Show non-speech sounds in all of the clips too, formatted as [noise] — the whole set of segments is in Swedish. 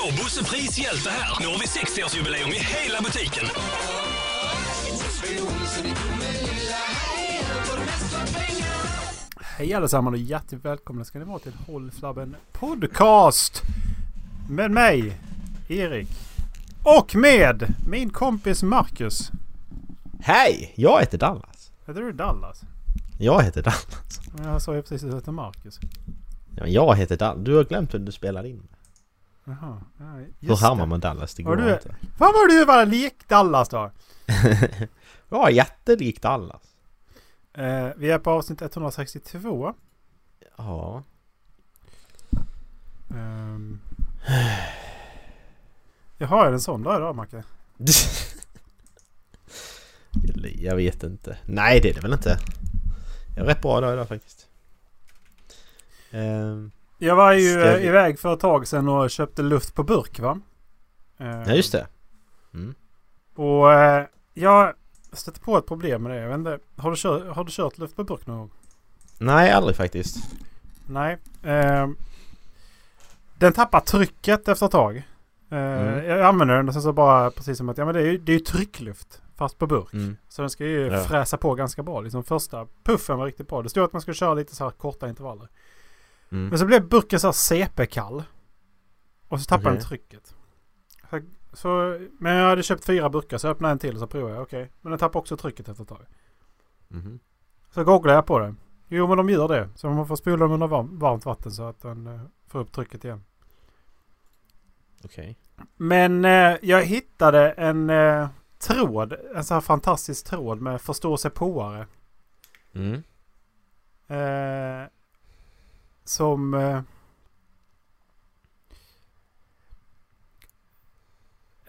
Hallå, Bosse Prishjälte här. Nu har vi 60-årsjubileum i hela butiken. Hej allesammans och hjärtligt välkomna ska ni vara till Håll Flabben Podcast. Med mig, Erik. Och med min kompis Marcus. Hej! Jag heter Dallas. Heter du Dallas? Jag heter Dallas. Jag sa ju precis att du heter Marcus. Ja, men jag heter Dallas. Du har glömt vem du spelar in med. Jaha, ja, Hur härmar det. man Dallas? Det Var går du- inte. Fan vad du var lik Dallas då. [laughs] ja, jättelikt Dallas. Eh, vi är på avsnitt 162. Ja. Um, jag har en sån dag idag Macke. [laughs] Jag vet inte. Nej, det är det väl inte. Jag är rätt bra dag idag faktiskt. Ehm, Jag var ju Ska iväg för ett tag sedan och köpte luft på burk va? Ja, just det. Mm. Och eh, jag stötte på ett problem med det. Jag vet inte, har, du kört, har du kört luft på burk någon gång? Nej, aldrig faktiskt. Nej. Eh, den tappar trycket efter ett tag. Eh, Mm. Jag använder den och sen så bara precis som att ja, men det är ju det är ju tryckluft. Fast på burk. Mm. Så den ska ju Ja. fräsa på ganska bra. Liksom första puffen var riktigt bra. Det stod att man skulle köra lite så här korta intervaller. Mm. Men så blev burken så här CP-kall. Och så tappade den Okej. trycket. Så, så, men jag hade köpt fyra burkar så jag öppnade en till och så provade jag. Okej. Men den tappade också trycket efter ett tag. Mhm. Så googlade jag på det. Jo men de gör det. Så man får spola dem under varm, varmt vatten så att den eh, får upp trycket igen. Okej. Men eh, jag hittade en eh, tråd. En sån här fantastisk tråd med förståsigpåare. Mm. Eh, som... Eh,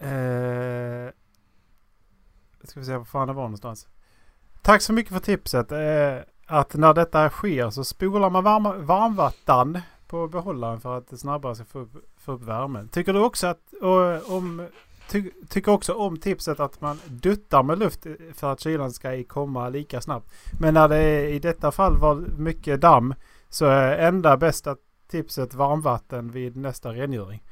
eh, ska vi se var fan det var någonstans. Tack så mycket för tipset. Eh, att när detta sker så spolar man varm, varmvatten på behållaren för att det snabbare ska få upp, få upp värmen. Tycker du också att... Och, om, ty, tycker också om tipset att man duttar med luft för att kylan ska komma lika snabbt. Men när det i detta fall var mycket damm så eh, enda bästa tipset varmvatten vid nästa rengöring.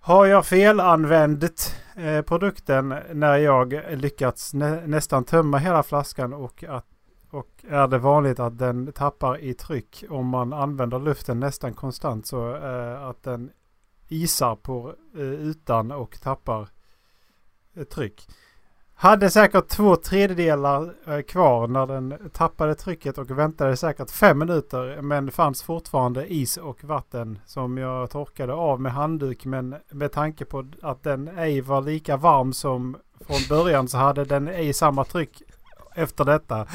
Har jag felanvänt eh, produkten när jag lyckats nä, nästan tömma hela flaskan och, att, och är det vanligt att den tappar i tryck om man använder luften nästan konstant så eh, att den isar på eh, ytan och tappar eh, tryck. Hade säkert två tredjedelar eh, kvar när den tappade trycket och väntade säkert fem minuter. Men fanns fortfarande is och vatten som jag torkade av med handduk. Men med tanke på att den ej var lika varm som från början så hade den ej samma tryck efter detta.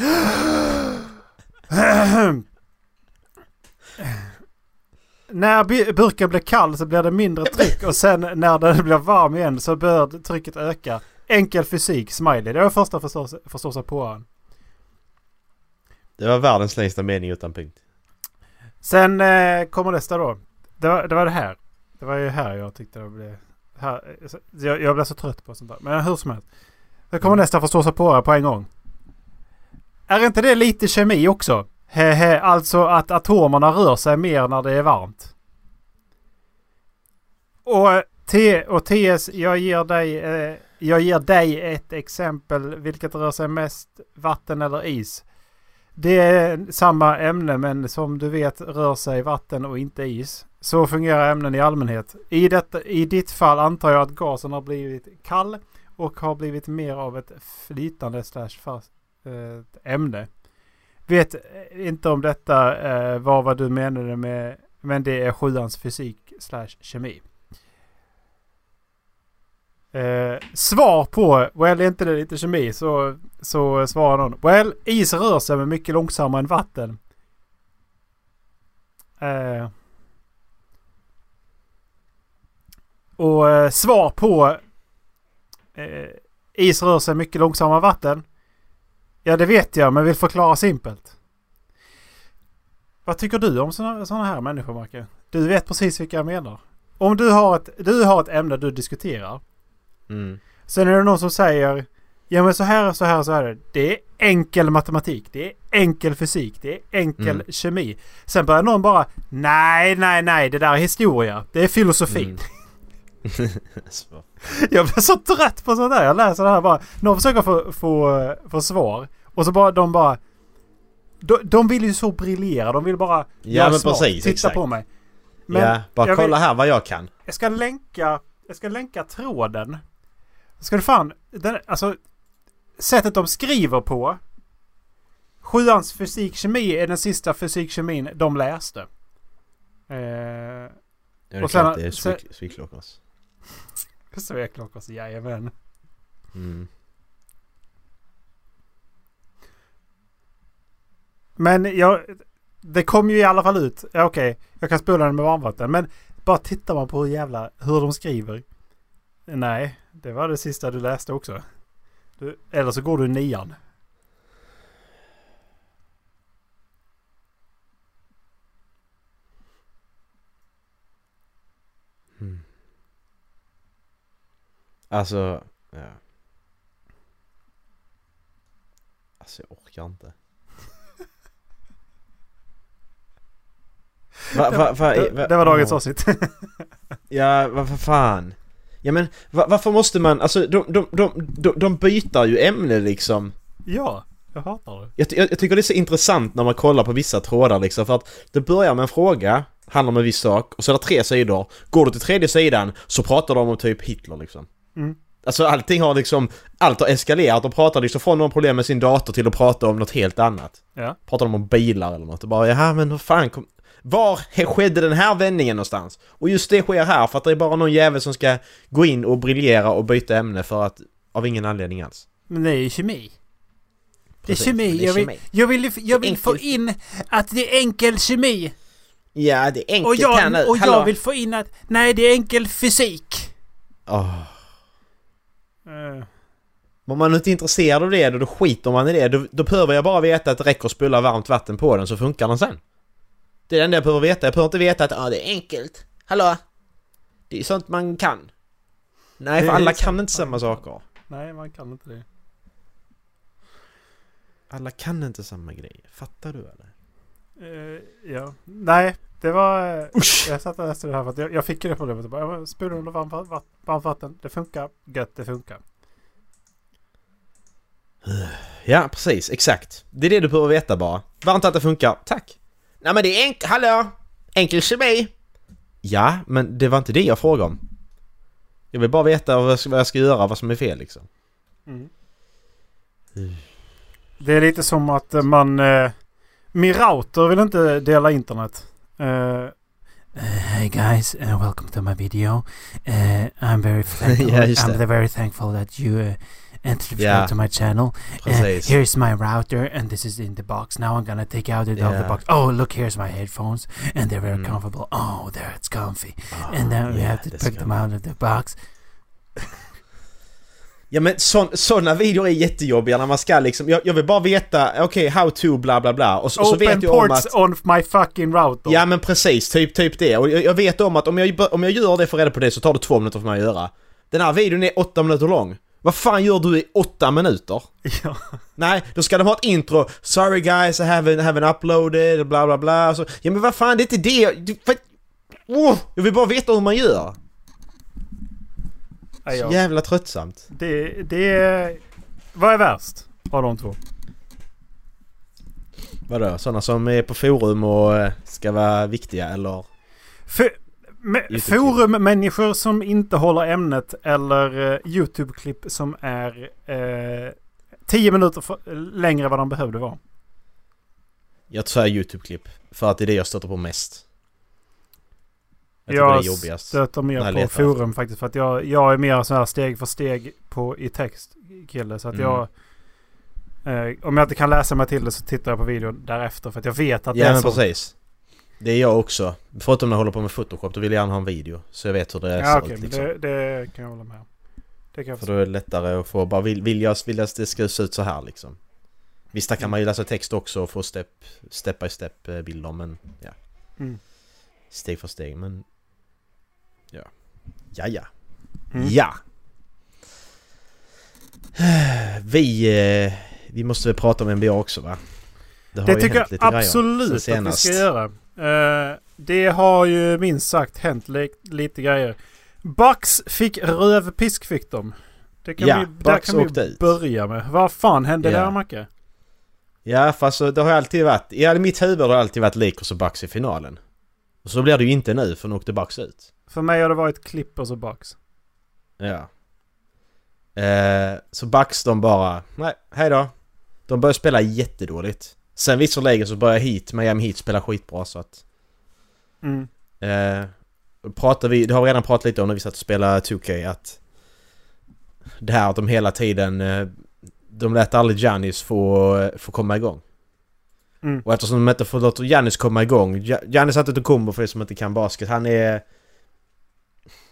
När burken blir kall så blir det mindre tryck och sen när den blir varm igen så bör trycket öka. Enkel fysik, smiley. Det var första förstås, förstås på han. Det var världens längsta mening utan punkt. Sen eh, kommer nästa då. Det var, det var det här. Det var ju här jag tyckte det blev... Här, jag, jag blev så trött på sånt där. Men hur som helst. Det kommer nästa förstås på på en gång. Är inte det lite kemi också? Hehe, alltså att atomerna rör sig mer när det är varmt. Och, eh, T och TS, jag ger dig, eh, jag ger dig ett exempel vilket rör sig mest vatten eller is. Det är samma ämne men som du vet rör sig vatten och inte is. Så fungerar ämnen i allmänhet. I, detta, I ditt fall antar jag att gasen har blivit kall och har blivit mer av ett flytande slash fast eh, ämne. Vet eh, inte om detta eh, var vad du menade med men det är sjuans fysik slash kemi. Eh, svar på, well är inte det lite kemi så, så svarar någon. Well, is rör sig men mycket långsammare än vatten. Eh, och eh, svar på eh, is rör sig mycket långsammare än vatten. Ja det vet jag men vill förklara simpelt. Vad tycker du om sådana här människor Marke? Du vet precis vilka jag menar. Om du har ett, du har ett ämne du diskuterar. Mm. Sen är det någon som säger Ja men så här så här så här. är det. Är enkel matematik. Det är enkel fysik. Det är enkel Mm. kemi. Sen börjar någon bara Nej, nej, nej. Det där är historia. Det är filosofi. Mm. [laughs] Jag blir så trött på sånt där. Jag läser det här bara. Någon försöker få, få, få svar. Och så bara de bara... De, de vill ju så briljera. De vill bara... Ja, "Jag är men smart, precis, Titta exakt. på mig. Men ja, bara kolla vill- här vad jag kan. Jag ska länka... Jag ska länka tråden. Ska du fan... Den, alltså... Sättet de skriver på. Sjuans fysik-kemi är den sista fysik-kemin de läste. Eh, Ja, det är Och sen- klart det är sen- så är klockor, jajamän. Mm. Men jag... Det kom ju i alla fall ut. Ja, Okej, jag kan spola den med varmvatten. Men bara tittar man på hur jävla... Hur de skriver. Nej, det var det sista du läste också. Du, eller så går du nian. Mm. Alltså, ja. Alltså jag orkar inte. Va, va, va, Det, va, det var dagens avsnitt. [laughs] Ja, vad för fan? Ja men va, varför måste man, alltså de, de, de, de, de byter ju ämne liksom. ja, jag hatar det. Jag, jag, jag tycker det är så intressant när man kollar på vissa trådar liksom för att det börjar med en fråga, handlar om en viss sak och så är det tre sidor. Går du till tredje sidan så pratar de om typ Hitler liksom. Mm. Alltså allting har liksom, allt har eskalerat. De pratar liksom från någon problem med sin dator till att prata om något helt annat. Ja. Pratar de om bilar eller något och bara jaha men vad fan kom... Var skedde den här vändningen någonstans? Och just det sker här för att det är bara någon jävel som ska gå in och briljera och byta ämne för att... Av ingen anledning alls. Men det är ju kemi. Det är kemi. det är jag vill, kemi. jag vill, jag vill få in att det är enkel kemi. Ja, det är Och enkelt här jag, nu. och Hallå? jag vill få in att nej, det är enkel fysik. Åh. Eh, Om man inte är intresserad av det, då, då skiter man i det. Då, då behöver jag bara veta att det räcker att spilla varmt vatten på den så funkar den sen. Det är det enda jag behöver veta. Jag behöver inte veta att ah, det är enkelt. Hallå? Det är sånt man kan. Nej, för alla kan inte samma saker. nej, man kan inte det. Alla kan inte samma grej. Fattar du eller? Eh, ja. Nej, det var... eh, Usch! Jag satt och läste det här för att jag, jag fick ju det problemet. Jag spolar under varmt vatt- varmt vatten. Det funkar. Gött, det funkar. [sighs] Ja, precis. Exakt. Det är det du behöver veta bara. Varmt att det funkar. Tack! Nej men det är enk... Hallå! Enkel kemi! Ja, men det var inte det jag frågade om. Jag vill bara veta vad jag ska, vad jag ska göra, vad som är fel liksom. Mm. Det är lite som att man... Eh, min router vill inte dela internet. Eh, hey guys, uh, welcome to my video. Uh, I'm very [laughs] thankful. Ja, I'm det. very thankful that you uh, entered Ja. to my channel. Uh, here's my router and this is in the box. Now I'm gonna take out it of the box. Oh, look, here's my headphones and they're very Mm. comfortable. Oh, there it's comfy. Ah, And then we have to pick them out of the box. [laughs] Ja men sådana videor är jättejobbiga när man ska liksom, jag, jag vill bara veta, okej, how to bla bla bla. Och så, så Open vet jag om ports att... on my fucking router. Ja men precis, typ, typ det. Och jag, jag vet om att om jag, om jag gör det för reda på det så tar det två minuter för mig att göra. Den här videon är åtta minuter lång. Vad fan gör du i åtta minuter? [laughs] Ja. Nej, då ska de ha ett intro. Sorry guys, I haven't, haven't uploaded, bla bla bla. Så, ja men vad fan, det är inte det. Du, för, oh, jag vill bara veta hur man gör. Så jävla tröttsamt. Det, det är... Vad är värst av de två? Vadå? Sådana som är på forum och eh, ska vara viktiga eller? För, YouTube-klipp. forummänniskor som inte håller ämnet eller uh, YouTube-klipp som är uh, tio minuter för, längre än vad de behövde vara. Jag tror YouTube-klipp. För att det är det jag stöter på mest. Jag Jag det är stöter mer på forum faktiskt. För att jag, jag är mer så här steg för steg på, i text kille. Så att Mm. jag... eh, om jag inte kan läsa mig till det så tittar jag på videon därefter. För att jag vet att det Ja är men så. precis. Det är jag också. Förutom när jag håller på med Photoshop, då vill jag gärna ha en video. Så jag vet hur det Ja okej, ut men liksom. det, det kan jag hålla med om. Det kan jag För då är det lättare att få bara, vill, vill, jag, vill jag att det ska se ut så här liksom. Visst, där kan man ju läsa text också och få step, step by step eh, bilder men ja. Mm. Steg för steg men... Ja. Ja, ja. Mm. Ja! Vi... Eh, vi måste väl prata om NBA också va? har Det ju tycker hänt jag absolut att vi ska göra. Eh, det har ju minst sagt hänt li- lite grejer. Bucks fick rövpisk fick de. Det kan Ja, vi, där Bucks kan vi ut. börja med. Vad fan hände Ja. där Macke? Ja, fast så det har alltid varit... I mitt huvud har det alltid varit Lakers och Bucks i finalen. Och så blir det ju inte nu, för nu åkte Bucks ut. För mig har det varit Clippers och Bucks. Ja. Eh, så Bucks de bara... Nej, hej då. De börjar spela jättedåligt. Sen visserligen så börjar Heat, Miami Heat spela skitbra så att... Mm. Eh, pratar vi, det har vi redan pratat lite om när vi satt och spelade 2K att... Det här att de hela tiden... Eh, de lät aldrig Giannis få, få komma igång. Mm. Och eftersom de inte får låta Giannis komma igång... Ja- Giannis Antetokounmpo för er som inte kan basket, han är...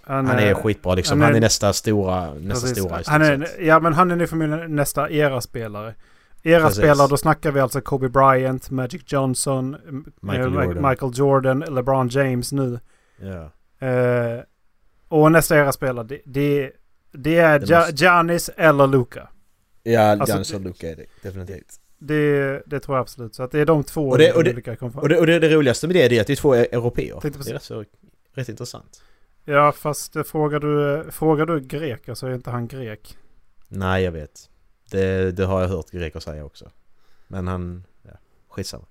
Han, Han är eh, skitbra liksom. han är- Han är nästa stora... Nästa precis. stora han är. Ja men han är nu förmodligen nästa era-spelare. Era-spelare, Precis. då snackar vi alltså Kobe Bryant, Magic Johnson, Michael eh, Jordan. Michael Jordan, LeBron James nu. Ja. Eh, och nästa era-spelare, det, det, det är Det Ja- måste- Giannis eller Luka. Ja, Alltså, Giannis det- och Luka är det. Definitivt. Det, det tror jag absolut. Så att det är de två Och det- och det- olika konf- Och det, och det, det roligaste med det är att det är två e- europeer. Det är rätt, så, rätt intressant. Ja fast eh, frågar du, frågar du greker så är inte han grek. Nej, jag vet. Det, har jag hört greker säga också. Men han... Ja, skitsamma.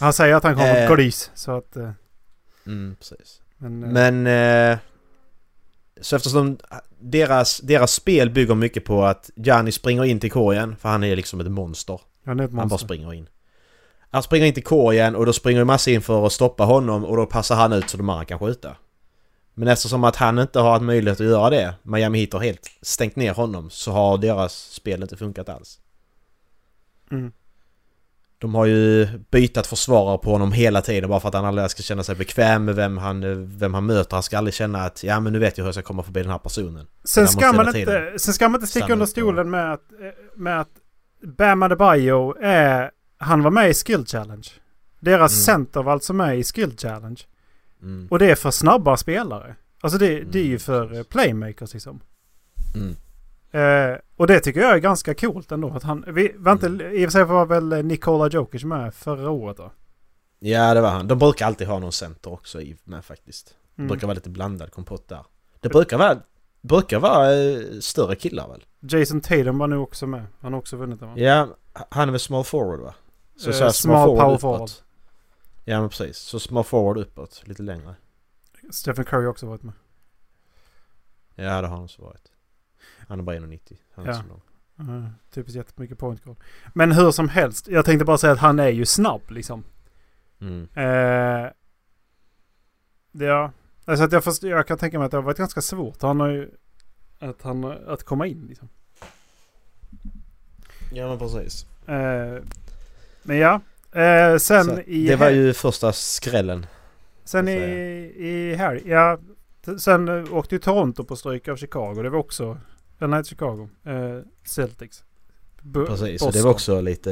Han säger att han kommer Eh. från Greece. Så att... eh, Mm, precis. Men, eh, Men... Eh, så eftersom deras, deras spel bygger mycket på att Giannis springer in till korgen, för han är liksom ett monster. Han är Han bara springer in. Han springer in till korgen och då springer ju massa in för att stoppa honom och då passar han ut så de andra kan skjuta. Men eftersom att han inte har haft möjlighet att göra det, Miami Heat har helt stängt ner honom, så har deras spel inte funkat alls. Mm. De har ju bytat försvarare på honom hela tiden bara för att han aldrig ska känna sig bekväm med vem han, vem han möter. Han ska aldrig känna att ja men nu vet jag hur jag ska komma förbi den här personen. Sen ska, man inte, sen ska man inte sticka under stolen med att, eh, med att Bam Adebayo är... Han var med i Skill Challenge. Deras Mm. center var alltså med i Skill Challenge. Mm. Och det är för snabba spelare. Alltså det, det är ju Mm, för playmakers liksom. Mm. Eh, och det tycker jag är ganska coolt ändå. Att han, vi, var inte, Mm. I och för sig var väl Nikola Jokic med förra året då? Ja det var han. De brukar alltid ha någon center också i med faktiskt. Det Mm. brukar vara lite blandad kompott där. Det brukar vara, brukar vara eh, större killar väl? Jason Tatum var nu också med. Han har också vunnit den va? Ja, han är väl small forward va? Så, Eh, så här, small power uppåt. forward. Ja men precis. Så small forward uppåt, lite längre. Stephen Curry har också varit med. Ja det har han också varit. Han är bara 1,90. Han är Ja. så lång. Uh, typiskt jättemycket point guard. Men hur som helst. Jag tänkte bara säga att han är ju snabb liksom. Mm. Eh, ja. Alltså att jag, först, jag kan tänka mig att det har varit ganska svårt. Han har ju... Att, han, att komma in liksom. Ja men precis. Eh, men ja. Eh, sen Så i... det var ju första skrällen. Sen i, i helg. Ja. Sen eh, åkte ju Toronto på stryk av Chicago. Det var också... Eller nej, Chicago. Eh, Celtics. Bu- Precis, så det Boston. var också lite...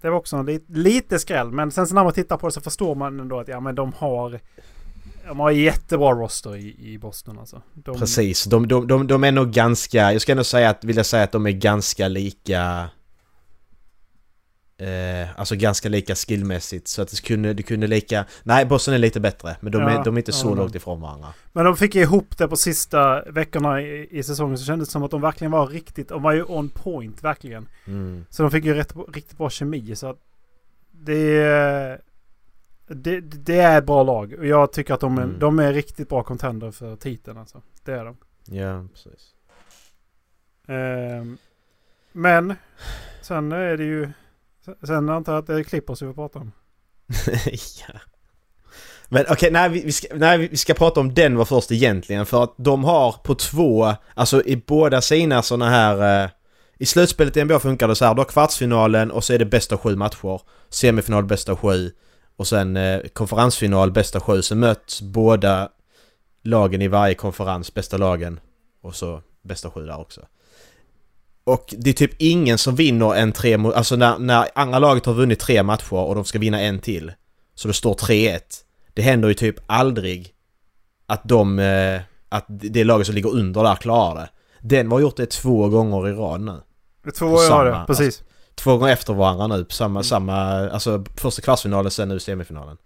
Det var också en lit, lite skräll. Men sen så när man tittar på det så förstår man ändå att ja, men de har... De har jättebra roster i, i Boston alltså. De, Precis, de, de, de, de är nog ganska... Jag ska ändå säga att, vilja säga att de är ganska lika... Eh, alltså ganska lika skillmässigt så att det kunde, det kunde lika... Nej, Boston är lite bättre men de, Ja, är, de är inte så ja, långt ifrån varandra. Men de fick ihop det på sista veckorna i, i säsongen så kändes det som att de verkligen var riktigt... De var ju on point verkligen. Mm. Så de fick ju rätt, riktigt bra kemi så att... Det... Det, det är ett bra lag och jag tycker att de är, Mm. de är riktigt bra contender för titeln alltså. Det är de. Ja, precis. Ehm, men sen är det ju... Sen antar jag att det är Clippers vi får prata om. [laughs] ja. Men okej, nej, vi, vi, ska, nej vi ska prata om Denver först egentligen för att de har på två, alltså i båda sina såna här... Eh, I slutspelet i NBA funkar det så här, du har kvartsfinalen och så är det bästa sju matcher. Semifinal bästa sju. Och sen eh, konferensfinal bästa sju. Sen möts båda lagen i varje konferens, bästa lagen. Och så bästa sju där också. Och det är typ ingen som vinner en tre mo- Alltså när, när andra laget har vunnit tre matcher och de ska vinna en till. Så det står 3-1. Det händer ju typ aldrig att de... Eh, att det laget som ligger under där klarar det. Den har gjort det två gånger i rad nu. Två år samma, det, precis. Två gånger efter varandra nu på samma, Mm. samma... Alltså första kvartsfinalen sen nu semifinalen.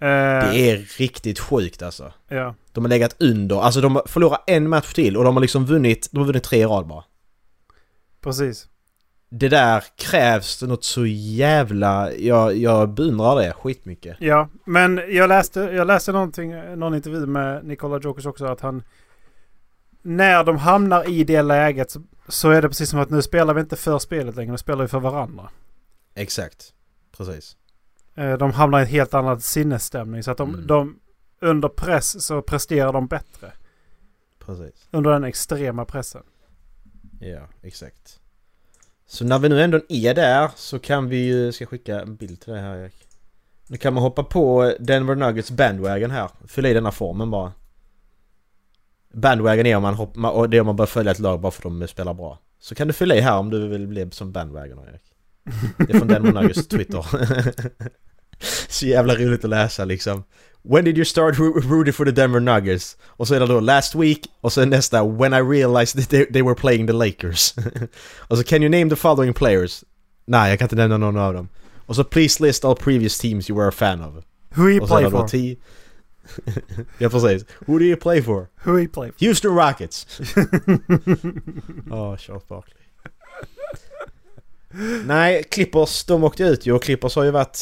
Eh, Det är riktigt sjukt alltså. Ja. De har legat under, alltså de har förlorat en match till och de har liksom vunnit, de har vunnit tre i rad bara. Precis. Det där krävs något så jävla... Jag, jag beundrar det skitmycket. Ja, men jag läste, jag läste någonting, någon intervju med Nikola Jokic också att han... När de hamnar i det läget så, så är det precis som att nu spelar vi inte för spelet längre, nu spelar vi för varandra. Exakt. Precis. Eh, De hamnar i en helt annan sinnesstämning så att de, Mm. de under press så presterar de bättre. Precis. Under den extrema pressen. Ja, exakt. Så när vi nu ändå är där så kan vi ju... Ska skicka en bild till dig här Erik? Nu kan man hoppa på Denver Nuggets bandwagon här. Fylla i denna formen bara. Bandwagon är om man, hopp, ma- och det är om man börjar följa ett lag bara för att de spelar bra. Så kan du fylla i här om du vill bli som bandwagon Erik. Det är från Denver Nuggets Twitter. [laughs] Så jävla roligt att läsa liksom. When did you start ro- rooting for the Denver Nuggets? Och så är det då last week och är nästa When I realized that they, they were playing the Lakers. [laughs] och så can you name the following players? Nej, jag kan inte nämna någon av dem. Och så please list all previous teams you were a fan of. Who är play for? [laughs] ja precis. Who do you play for? Who he play for? Houston Rockets. [laughs] Åh, Charles Barkley. Nej, Clippers, de åkte ut ju och Clippers har ju varit...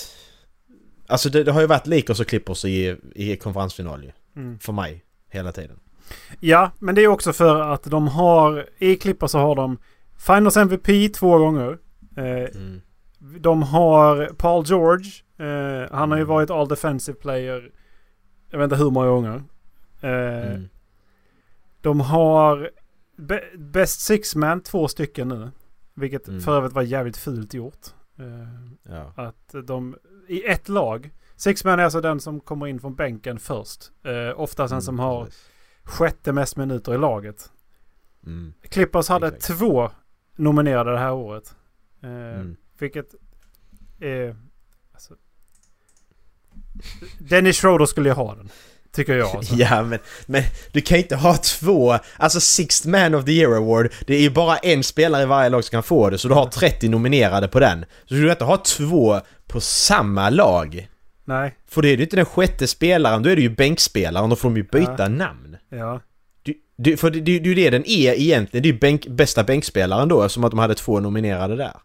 Alltså det, det har ju varit Lakers och Clippers i, i konferensfinal ju. Mm. För mig. Hela tiden. Ja, men det är också för att de har... I Clippers så har de Finals MVP två gånger. Eh, Mm. De har Paul George. Eh, han har ju Mm. varit All Defensive Player. Jag vet inte hur många gånger. Eh, Mm. De har Be- Best Six Man två stycken nu. Vilket Mm. för övrigt var jävligt fult gjort. Eh, Ja. att de i ett lag. Six Man är alltså den som kommer in från bänken först. Eh, oftast den Mm, som har precis. sjätte mest minuter i laget. Mm. Clippers hade Exakt. två nominerade det här året. Eh, Mm. Vilket är... Alltså, Dennis Schroeder skulle ju ha den. Tycker jag alltså. [laughs] Ja men, men du kan ju inte ha två, alltså Sixth Man of the Year Award, det är ju bara en spelare i varje lag som kan få det så du har 30 nominerade på den. Så du kan inte ha två på samma lag. Nej. För det är ju inte den sjätte spelaren, då är det ju bänkspelaren, då får de ju byta Ja. namn. Ja. Du, du, för det, det, det är ju det den är egentligen, det är ju bänk, bästa bänkspelaren då, som att de hade två nominerade där.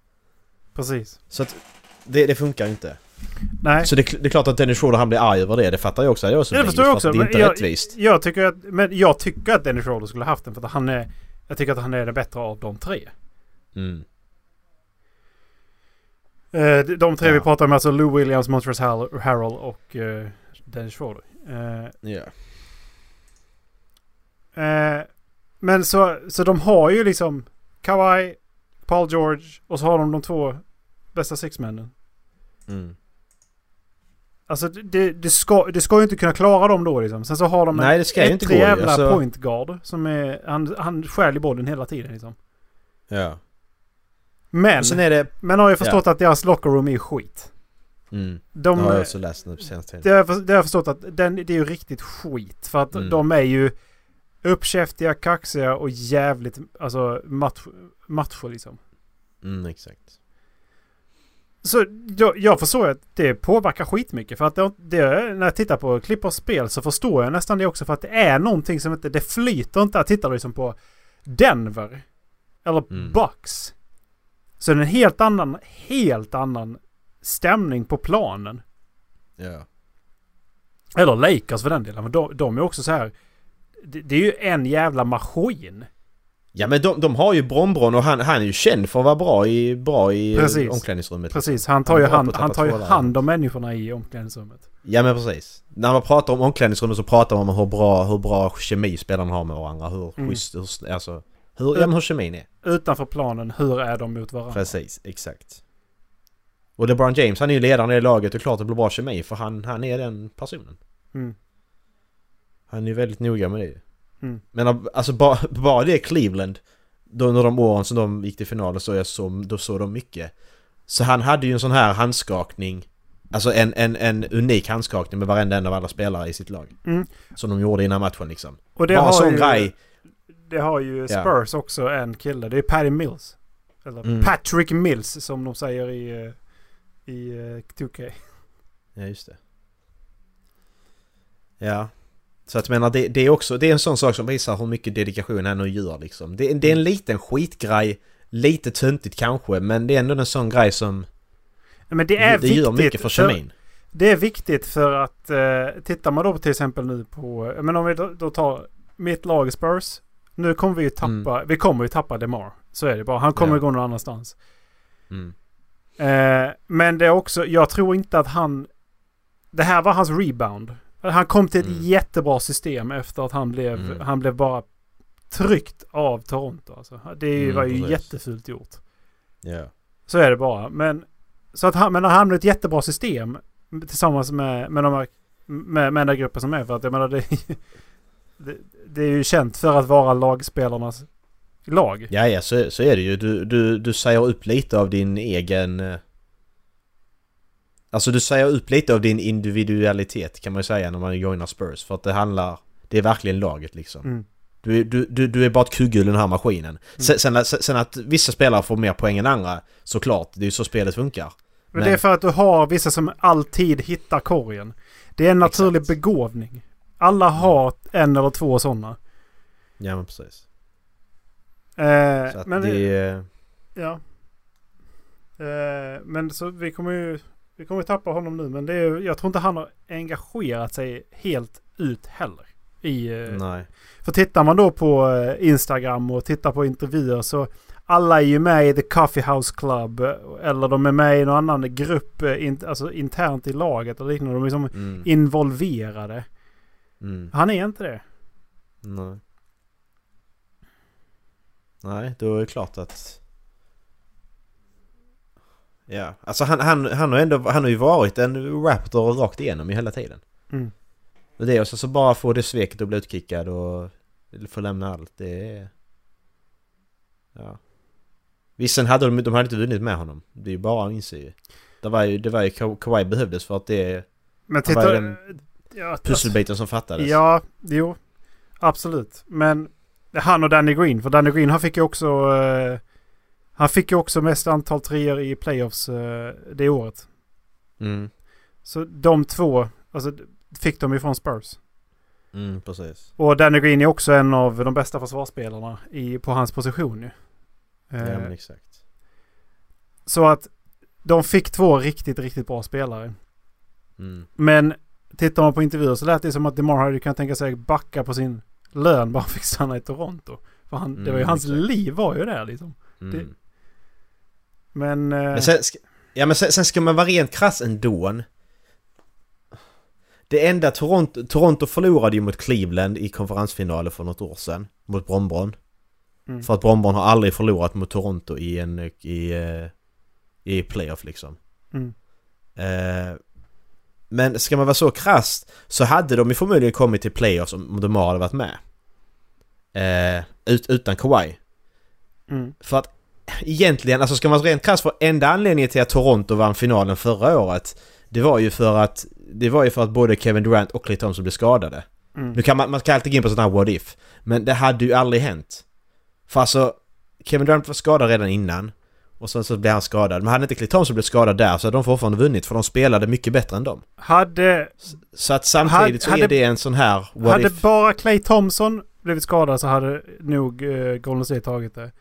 Precis. Så att det, det funkar inte. Nej. Så det, det är klart att Dennis Schroeder han blir arg över det, det fattar jag också. Är också det förstår jag också. Det är inte jag, rättvist. Jag tycker att, men jag tycker att Dennis Schroeder skulle haft den för att han är... Jag tycker att han är den bättre av de tre. Mm. Eh, de- tre vi Ja. pratar om alltså Lou Williams, Montrezl Harrell och eh, Dennis Schroeder. Eh, Ja. Eh, men så, så de har ju liksom Kawhi, Paul George och så har de de två bästa sexmännen. Mm. Alltså det, det, ska, det ska ju inte kunna klara dem då liksom. Sen så har de Nej, det ska ett inte jävla Alltså- point guard som är... Han, han stjäl i bollen hela tiden liksom. Ja. Men, sen är det... men har jag förstått att deras locker room är skit. Mm. De, det har jag också läst nu på senaste det, tiden. har jag, det har jag förstått att den, det är ju riktigt skit. För att Mm. de är ju uppkäftiga, kaxiga och jävligt alltså match, matcher liksom. Mm, exakt. Så jag, jag förstår att det påverkar skitmycket. För att det, det, när jag tittar på Clippers spel så förstår jag nästan det också. För att det är någonting som inte... Det flyter inte. Jag tittar liksom på Denver. Eller Mm. Bucks. Så det är en helt annan, helt annan stämning på planen. Ja. Eller Lakers för den delen. Men de, de är också så här... Det, det är ju en jävla maskin. Ja men de, de har ju Brombron och han, han är ju känd för att vara bra i, bra i Precis. omklädningsrummet. Precis, han tar Han ju, han tappa tar ju hand om människorna i omklädningsrummet. Ja men precis. När man pratar om omklädningsrummet så pratar man om hur bra, hur bra kemi spelarna har med varandra. Hur Mm. schysst, hur, alltså... Hur, ja men hur kemin är. Utanför planen, hur är de mot varandra? Precis, exakt. Och LeBron James han är ju ledaren i laget och klart det blir bra kemi för han, han är den personen. Mm. Han är ju väldigt noga med det. Mm. Men alltså bara, [laughs] bara det Cleveland, då under de åren som de gick till finalen så jag så, då såg de mycket. Så han hade ju en sån här handskakning, alltså en, en, en unik handskakning med varenda en av alla spelare i sitt lag. Mm. Som de gjorde innan matchen liksom. Och det bara har sån ju, grej. Det har ju Ja. Spurs också en kille. Det är Patty Mills. Eller Mm. Patrick Mills som de säger i, eh, i uh, 2K. Ja just det. Ja. Så att jag menar, det, det är också, det är en sån sak som visar hur mycket dedikation han nu gör liksom. Det, det är en liten skitgrej, lite töntigt kanske, men det är ändå en sån grej som... Men det är det viktigt. gör mycket för kemin. Det är viktigt för att eh, tittar man då till exempel nu på, men om vi då, då tar mitt lag Spurs. Nu kommer vi ju tappa, vi kommer ju tappa DeMar. Så är det bara. Han kommer Mm. Ja. gå någon annanstans. Mm. Eh, men det är också, jag tror inte att han... Det här var hans rebound. Han kom till ett Mm. jättebra system efter att han blev, Mm. han blev bara tryckt av Toronto. Alltså. Det Mm, var ju precis. jättefult gjort. Ja. Så är det bara. Men, så att han, men han hamnade i ett jättebra system tillsammans med, med, de här, med, med den gruppen som är. För att jag menar det, [laughs] det, det är ju känt för att vara lagspelarnas lag. Ja, ja så, så är det ju. Du, du, du säger upp lite av din egen... Alltså du säger upp lite av din individualitet kan man ju säga när man joinar Spurs. För att det handlar... Det är verkligen laget liksom. Mm. Du, du, du, du är bara ett kugghjul i den här maskinen. Sen, sen, sen, sen att vissa spelare får mer poäng än andra, såklart. Det är ju så spelet funkar. Men det är för att du har vissa som alltid hittar korgen. Det är en naturlig Exakt. begåvning. Alla har en eller två sådana. Ja men precis. Eh, Så men, det är... Ja. Eh, men så vi kommer ju... Vi kommer tappa honom nu men det är, jag tror inte han har engagerat sig helt ut heller. I, eh, Nej. för tittar man då på eh, Instagram och tittar på intervjuer så alla är ju med i The Coffee House Club. eh, Eller de är med i någon annan grupp in, alltså internt i laget och liknande. De är liksom Mm. involverade. Mm. Han är inte det. Nej. Nej, då är det klart att... Ja, alltså han, han, han har ändå, han har ju varit en Raptor rakt igenom i hela tiden. Mm. Och det är också så bara få det sveket att bli utkickad och få lämna allt, det är... Ja. Visst, sen hade de, de hade inte vunnit med honom. Det är ju bara att inse ju. Det var ju, det var ju Ka- Kawhi behövdes för att det Men var titta... ju den Ja, pusselbiten som fattades. Ja, jo. Absolut. Men han och Danny Green. För Danny Green han fick ju också... Eh, han fick ju också mest antal treor i playoffs eh, det året. Mm, Så de två alltså, fick de ju från Spurs. mm, precis. Och Danny Green är också en av de bästa försvarsspelarna i, på hans position ju. Eh, Ja men exakt. så att de fick två riktigt, riktigt bra spelare. Mm. Men tittar man på intervjuer så lät det som att DeMar hade kunnat tänka sig backa på sin lön bara han fick stanna i Toronto. För han, det var ju Mm, hans exakt. liv var ju där liksom. Mm. Men... Eh, Men sen, ja men sen, sen ska man vara rent krass ändå. Det enda Toronto, Toronto förlorade ju mot Cleveland i konferensfinalen för något år sedan. Mot Brombron. mm, För att Brombron har aldrig förlorat mot Toronto i en... i, eh, i playoff liksom. mm, Eh, men ska man vara så krasst så hade de ju förmodligen kommit till playoffs om de hade varit med. Eh, ut, utan Kawhi. mm, För att egentligen, alltså ska man vara rent krass för enda anledningen till att Toronto vann finalen förra året Det var ju för att Det var ju för att både Kevin Durant och Klay Thompson blev skadade. mm. Nu kan man, man ska alltid gå in på sådana här what if. Men det hade ju aldrig hänt. För alltså Kevin Durant var skadad redan innan. Och sen så blev han skadad. Men hade inte Klay Thompson blivit skadad där så hade de fortfarande vunnit för de spelade mycket bättre än dem. Hade, Så att samtidigt Hade- så hade- är det en sån här what hade if. bara Clay Thompson blivit skadad så hade nog eh, Golden State tagit det.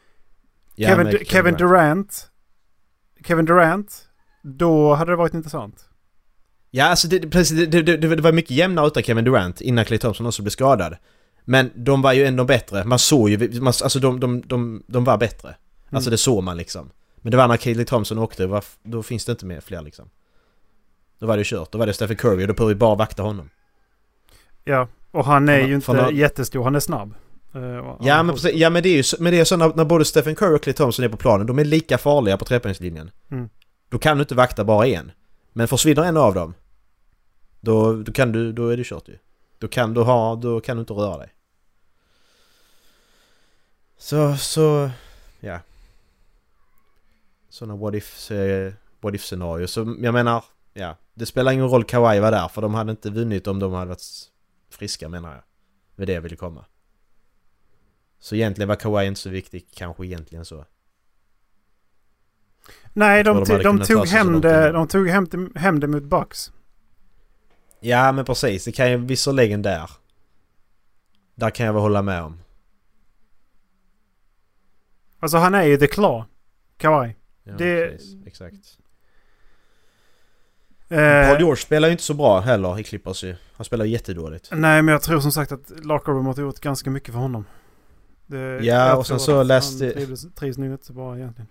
Ja, Kevin, Kevin Durant. Kevin Durant. Då hade det varit intressant. Ja, alltså det, precis, det, det, det, var mycket jämnare utan Kevin Durant innan Klay Thompson också blev skadad. Men de var ju ändå bättre. Man såg ju, man, alltså de, de, de, de var bättre. Alltså Mm. det såg man liksom. Men det var när Klay Thompson åkte, var, då finns det inte mer fler liksom. Då var det kört, då var det Stephen Curry och då behöver vi bara vakta honom. Ja, och han är För- ju inte när- jättestor. Han är snabb. Eh, Ja men, precis, ja men det är ju men det är så när, när både Stephen Curry och Klay Thompson är på planen, de är lika farliga på trepoängslinjen. Mm. Då kan du inte vakta bara en. Men försvinner en av dem, då, då kan du, då är det kört ju. Då kan du ha, då kan du inte röra dig. Så, så, ja. Sådana what if, eh, what if scenarier. Så jag menar, ja. Det spelar ingen roll Kawhi var där för de hade inte vunnit om de hade varit friska menar jag. Med det jag ville komma. Så egentligen var Kawhi inte så viktig kanske egentligen så. Nej, de, de de tog hem det, de tog hem det, hem det mot Bucks. Ja men precis, det kan ju visserligen där. Där kan jag väl hålla med om. Alltså han är ju the claw. Kawhi. Ja, Det- precis, exakt. Eh, Paul George spelar ju inte så bra heller i Clippers ju. Han spelar jättedåligt. nej men jag tror som sagt att locker room har gjort ganska mycket för honom. Det, Ja, och sen så läste- Han trivs, trivs nog inte så bra egentligen.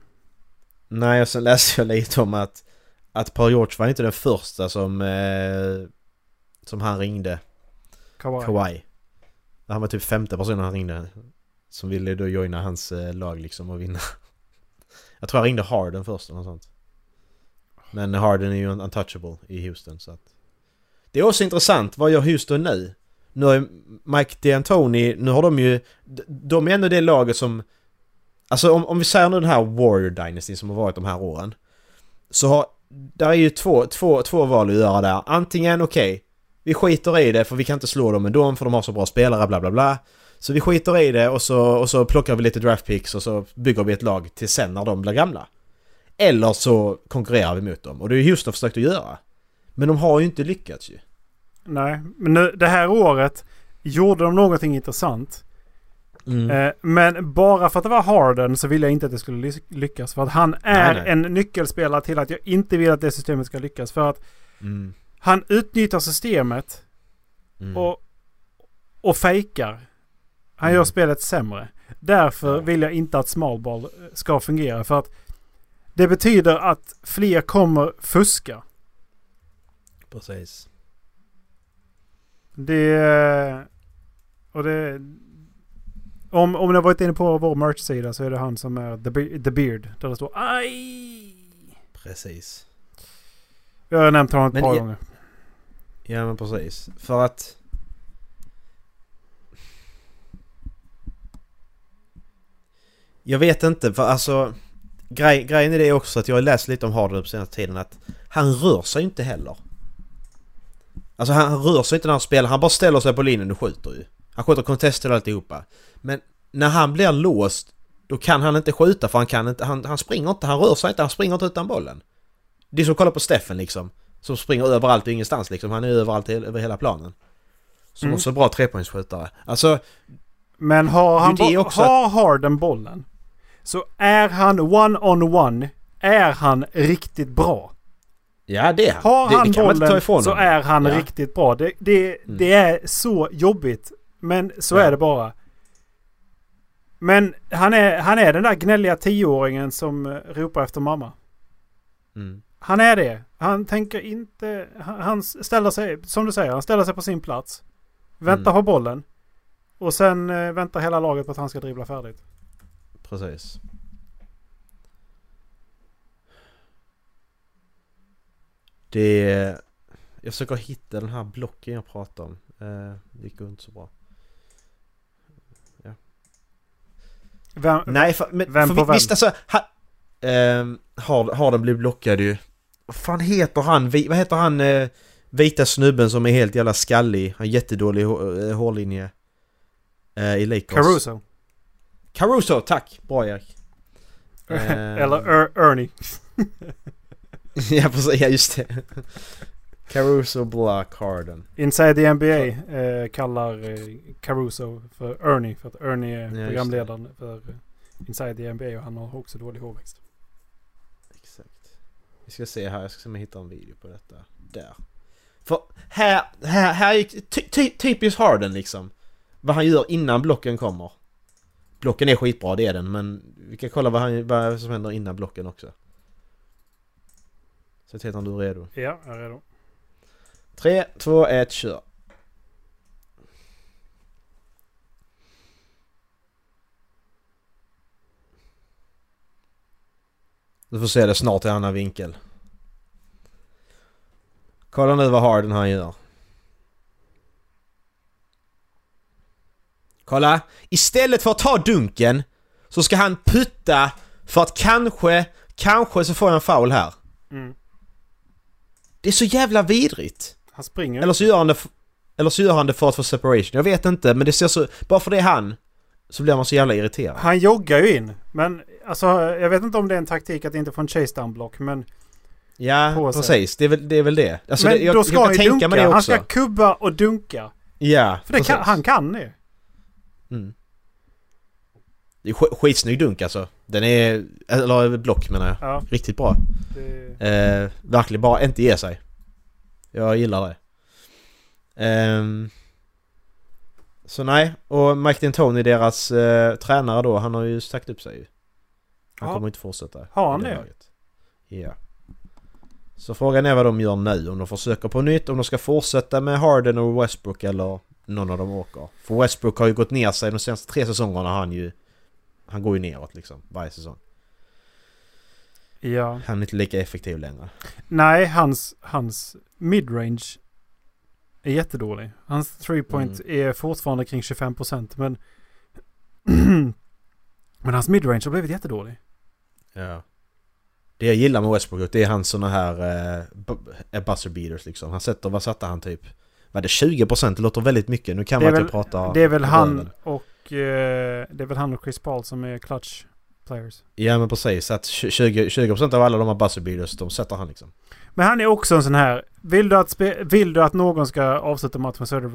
Nej, och sen läste jag lite om att, att Paul George var inte den första som, eh, som han ringde. Kawhi. Kawhi. Han var typ femte personen han ringde. Som ville då joina hans eh, lag liksom och vinna. [laughs] Jag tror han ringde Harden först eller något sånt. Men Harden är ju un- untouchable i Houston så att... Det är också intressant, vad gör Houston nu? Nu har ju Mike D'Antoni, nu har de ju... De är ändå det laget som... Alltså om, om vi säger nu den här Warrior Dynasty som har varit de här åren. Så har... Där är ju två, två, två val att göra där. Antingen okej, vi skiter i det för vi kan inte slå dem ändå för de har så bra spelare bla bla bla. Så vi skiter i det och så, och så plockar vi lite draft picks och så bygger vi ett lag till sen när de blir gamla. Eller så konkurrerar vi mot dem och det är ju Houston försökt att göra. Men de har ju inte lyckats ju. Nej, men nu, det här året gjorde de någonting intressant. Mm. Eh, men bara för att det var Harden så ville jag inte att det skulle ly- lyckas. För att han är Nej, nej. en nyckelspelare till att jag inte vill att det systemet ska lyckas. För att Mm. han utnyttjar systemet Mm. och, och fejkar. Han Mm. gör spelet sämre. Därför vill jag inte att small ball eh, ska fungera. För att det betyder att fler kommer fuska. Precis. Det... Och det... Om, om ni har varit inne på vår merch-sida så är det han som är The, the Beard. Där det står aj. Precis. Jag har nämnt honom ett Men par i- gånger. Ja men precis. För att... Jag vet inte för alltså... Grej, grejen är det också att jag har läst lite om Harden på senaste tiden att han rör sig inte heller. Alltså han, han rör sig inte när han spelar, han bara ställer sig på linjen och skjuter ju. Han skjuter contester och alltihopa. Men när han blir låst då kan han inte skjuta för han kan inte, han, han springer inte, han rör sig inte, han springer inte utan bollen. Det är som att kolla på Steffen liksom. Som springer överallt och ingenstans liksom. Han är överallt över hela planen. Som Mm. också bra trepoängsskjutare. Alltså, Men har, han är bo- också har Harden bollen så är han one-on-one. Är han riktigt bra. Ja det är han. Har det, han det ta bollen så är han Ja. riktigt bra. Det, det, Mm. det är så jobbigt. Men så Ja. är det bara. Men han är, han är den där gnälliga tioåringen som eh, ropar efter mamma. Mm. Han är det. Han tänker inte... Han, han ställer sig, som du säger, han ställer sig på sin plats. Väntar Mm. på bollen. Och sen eh, väntar hela laget på att han ska dribbla färdigt. Precis. Det... är- Jag försöker hitta den här blocken jag pratar om. Eh, det gick inte så bra. Vem, Nej, för, men, Vem för på vi- vem? visst alltså... Ha, ehm, har, har den blivit blockad ju. Vad fan heter han? Vi, vad heter han? Eh, vita snubben som är helt jävla skallig. Han har jättedålig eh, hårlinje. Eh, I Lakers. Caruso. Caruso, tack! Bra Erik. [laughs] Ehm, Eller er, Ernie. [laughs] [laughs] ja precis, ja just det. Caruso Black Harden. Inside the NBA eh, kallar eh, Caruso för Ernie. För att Ernie är Ja, programledaren för eh, Inside the NBA och han har också dålig hårväxt. Exakt. Vi ska se här, jag ska se om jag hittar en video på detta. Där. För här, här, här är ty, ty, typiskt Harden liksom. Vad han gör innan blocken kommer. Blocken är skitbra, det är den, men vi kan kolla vad, han, vad som händer innan blocken också. Så Tetan, du är redo? Ja, jag är redo. 3, 2, 1, kör! Du får se det snart i annan vinkel. Kolla nu vad Harden han gör. Kolla! Istället för att ta dunken så ska han putta för att kanske, kanske så får jag en foul här. Mm. Det är så jävla vidrigt! Han springer. Eller så gör han det Eller så gör han det för att få separation. Jag vet inte, men det ser så... Bara för det är han så blir man så jävla irriterad. Han joggar ju in. Men alltså jag vet inte om det är en taktik att inte få en chase down block. Men Ja, precis. Det är väl det. Är väl det. Alltså, Men det, jag, då ska jag han ju tänka dunka. mig det Han också. ska kubba och dunka. Ja, För det kan, han kan det. Mm. Det är sk- skitsnygg dunk alltså. Den är... Eller block menar jag. Ja, Riktigt bra. det, Eh, verkligen bara inte ge sig. Jag gillar det. Ehm, så nej, och Mike D'Antoni, deras eh, tränare då, han har ju sagt upp sig. Han Ja. kommer inte fortsätta. Har han det? Ja. Så frågan är vad de gör nu. Om de försöker på nytt, om de ska fortsätta med Harden och Westbrook eller någon av dem åker. För Westbrook har ju gått ner sig de senaste tre säsongerna. Han ju... Han går ju neråt liksom, varje säsong. ja. Han är inte lika effektiv längre. Nej, hans, hans midrange är jättedålig. Hans three point Mm. är fortfarande kring 25% men... [clears throat] men hans midrange har blivit jättedålig. Ja. Det jag gillar med Westbrook det är hans såna här eh, bu- buzzer beaters liksom. Han sätter, vad satte han typ? Var det 20%? Det låter väldigt mycket. Nu kan man jag väl- pratar... Det är väl han röven. Och... Eh, det är väl han och Chris Paul som är clutch players. Ja men precis. Att 20%, 20% av alla de här buzzer beaters, de sätter han liksom. Men han är också en sån här... Vill du att, vill du att någon ska avsluta matchen så är det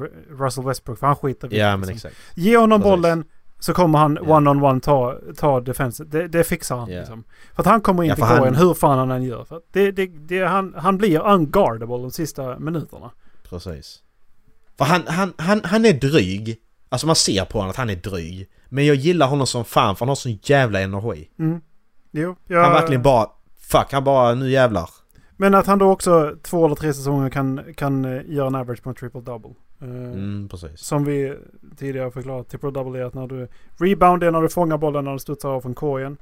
Russell Westbrook för han skiter Ja men liksom. exakt. Ge honom Precis. bollen så kommer han Ja. one-on-one ta, ta defenset. Det, det fixar han Ja. liksom. För att han kommer Ja, inte för gå han- en hur fan han än gör. För det, det, det, han, han blir unguardable de sista minuterna. Precis. För han, han, han, han är dryg. Alltså man ser på honom att han är dryg. Men jag gillar honom som fan för han har sån jävla energi. Mm. Jo, jag, Han verkligen bara... Fuck, han bara nu jävlar. Men att han då också två eller tre säsonger kan, kan eh, göra en average på en triple double. Eh, Mm. Som vi tidigare förklarat, triple double är att när du... Rebound är när du fångar bollen när du studsar av från korgen.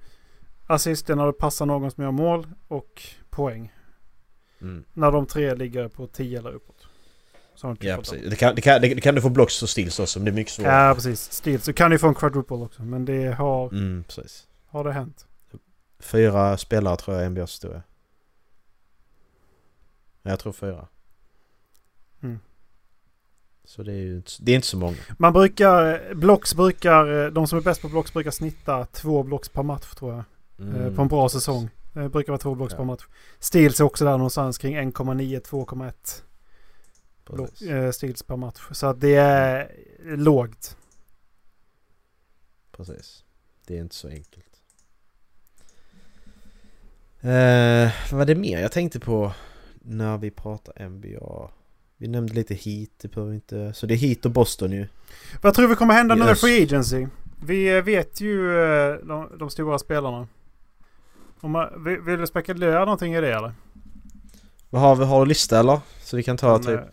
Assist är när du passar någon som gör mål. Och poäng. Mm. När de tre ligger på 10 eller uppåt. Så du Ja precis. Det kan, det, kan, det kan du få blocks och steals också men det är mycket svårare. Ja, precis. Stil. Så kan du få en quadruple också. Men det har, Mm, precis. har det hänt. Fyra spelare tror jag i NBAs historia. Ja, Jag tror fyra. Mm. Så det är ju inte, det är inte så många. Man brukar, blocks brukar, de som är bäst på blocks brukar snitta två blocks per match tror jag. Eh, På en bra säsong. Det brukar vara två blocks Ja. per match. Steals är också där någonstans kring 1,9-2,1 block- Precis. eh, steals per match. Så att det är lågt. Precis. Det är inte så enkelt. Eh, vad var det mer jag tänkte på när vi pratar NBA? Vi nämnde lite Heat, det behöver inte... Så det är Heat och Boston ju. Vad tror vi kommer hända nu med Yes. Free Agency? Vi eh, vet ju eh, de, de stora spelarna. Om man, vill, vill du spekulera någonting i det eller? Vad har vi? Har du lista eller? Så vi kan ta Men, typ... eh,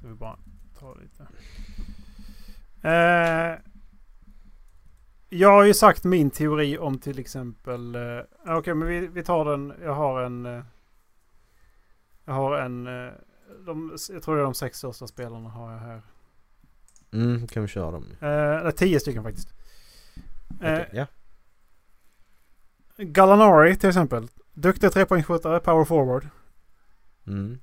Ska vi bara ta lite. Eh, jag har ju sagt min teori om till exempel... Eh, Okej, men vi, vi tar den. Jag har en... Eh, jag har en... Eh, de, jag tror det är de sex största spelarna har jag här. Mm, kan vi köra dem? Eh, tio stycken faktiskt. Eh, Okej, ja. Gallinari till exempel. Duktig trepoängsskyttare, power forward. Mm.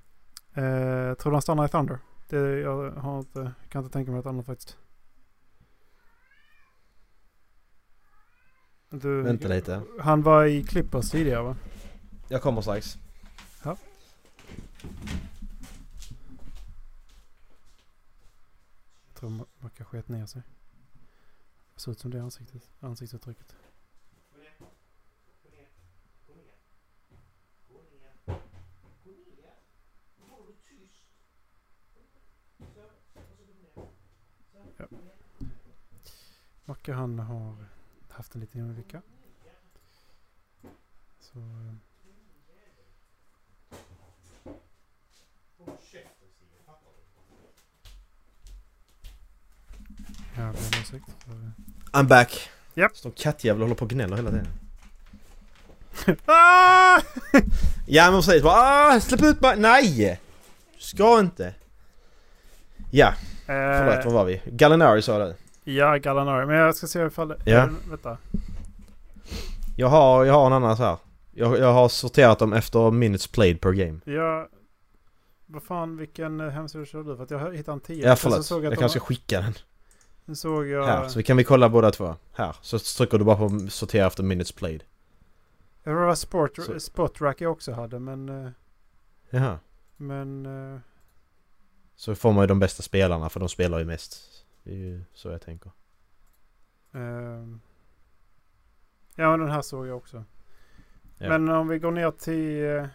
Eh, tror du han stannar i Thunder? Det, jag har inte, kan inte tänka mig något annat faktiskt. Du, Vänta lite. Han var i Clippers tidigare va? Jag kommer strax. Jag tror Ma- Macka sket ner sig. Det ser ut som det ansiktet, ansiktsuttrycket. Ja. Macke han har haft en liten vecka. Så... eh, Jag ber om ursäkt. för- I'm back. Japp. Står kattjävel och håller på och gnäller hela tiden. [laughs] Ah! [laughs] Ja men precis, bara ah, släpp ut mig! Nej! Du ska inte! Ja, förlåt, var var vi? Gallinari sa du? Ja, Gallinari. Men jag ska se ifall... Ja. Eh, vänta. Jag har, jag har en annan så här. Jag, jag har sorterat dem efter minutes played per game. Jag... Vad fan, vilken eh, hemsida kör du? För att jag hittade en 10. Ja så förlåt, såg jag, jag, kanske de, ska skicka den. Sen såg jag... Här, så vi kan vi kolla båda två. Här, så trycker du bara på sortera efter minutes played. Det var sport, Så- Spotrack jag också hade men... eh, Jaha. Men... Så får man ju de bästa spelarna för de spelar ju mest. Det är ju så jag tänker. ehm, ja men den här såg jag också. Ja. Men om vi går ner till... eh,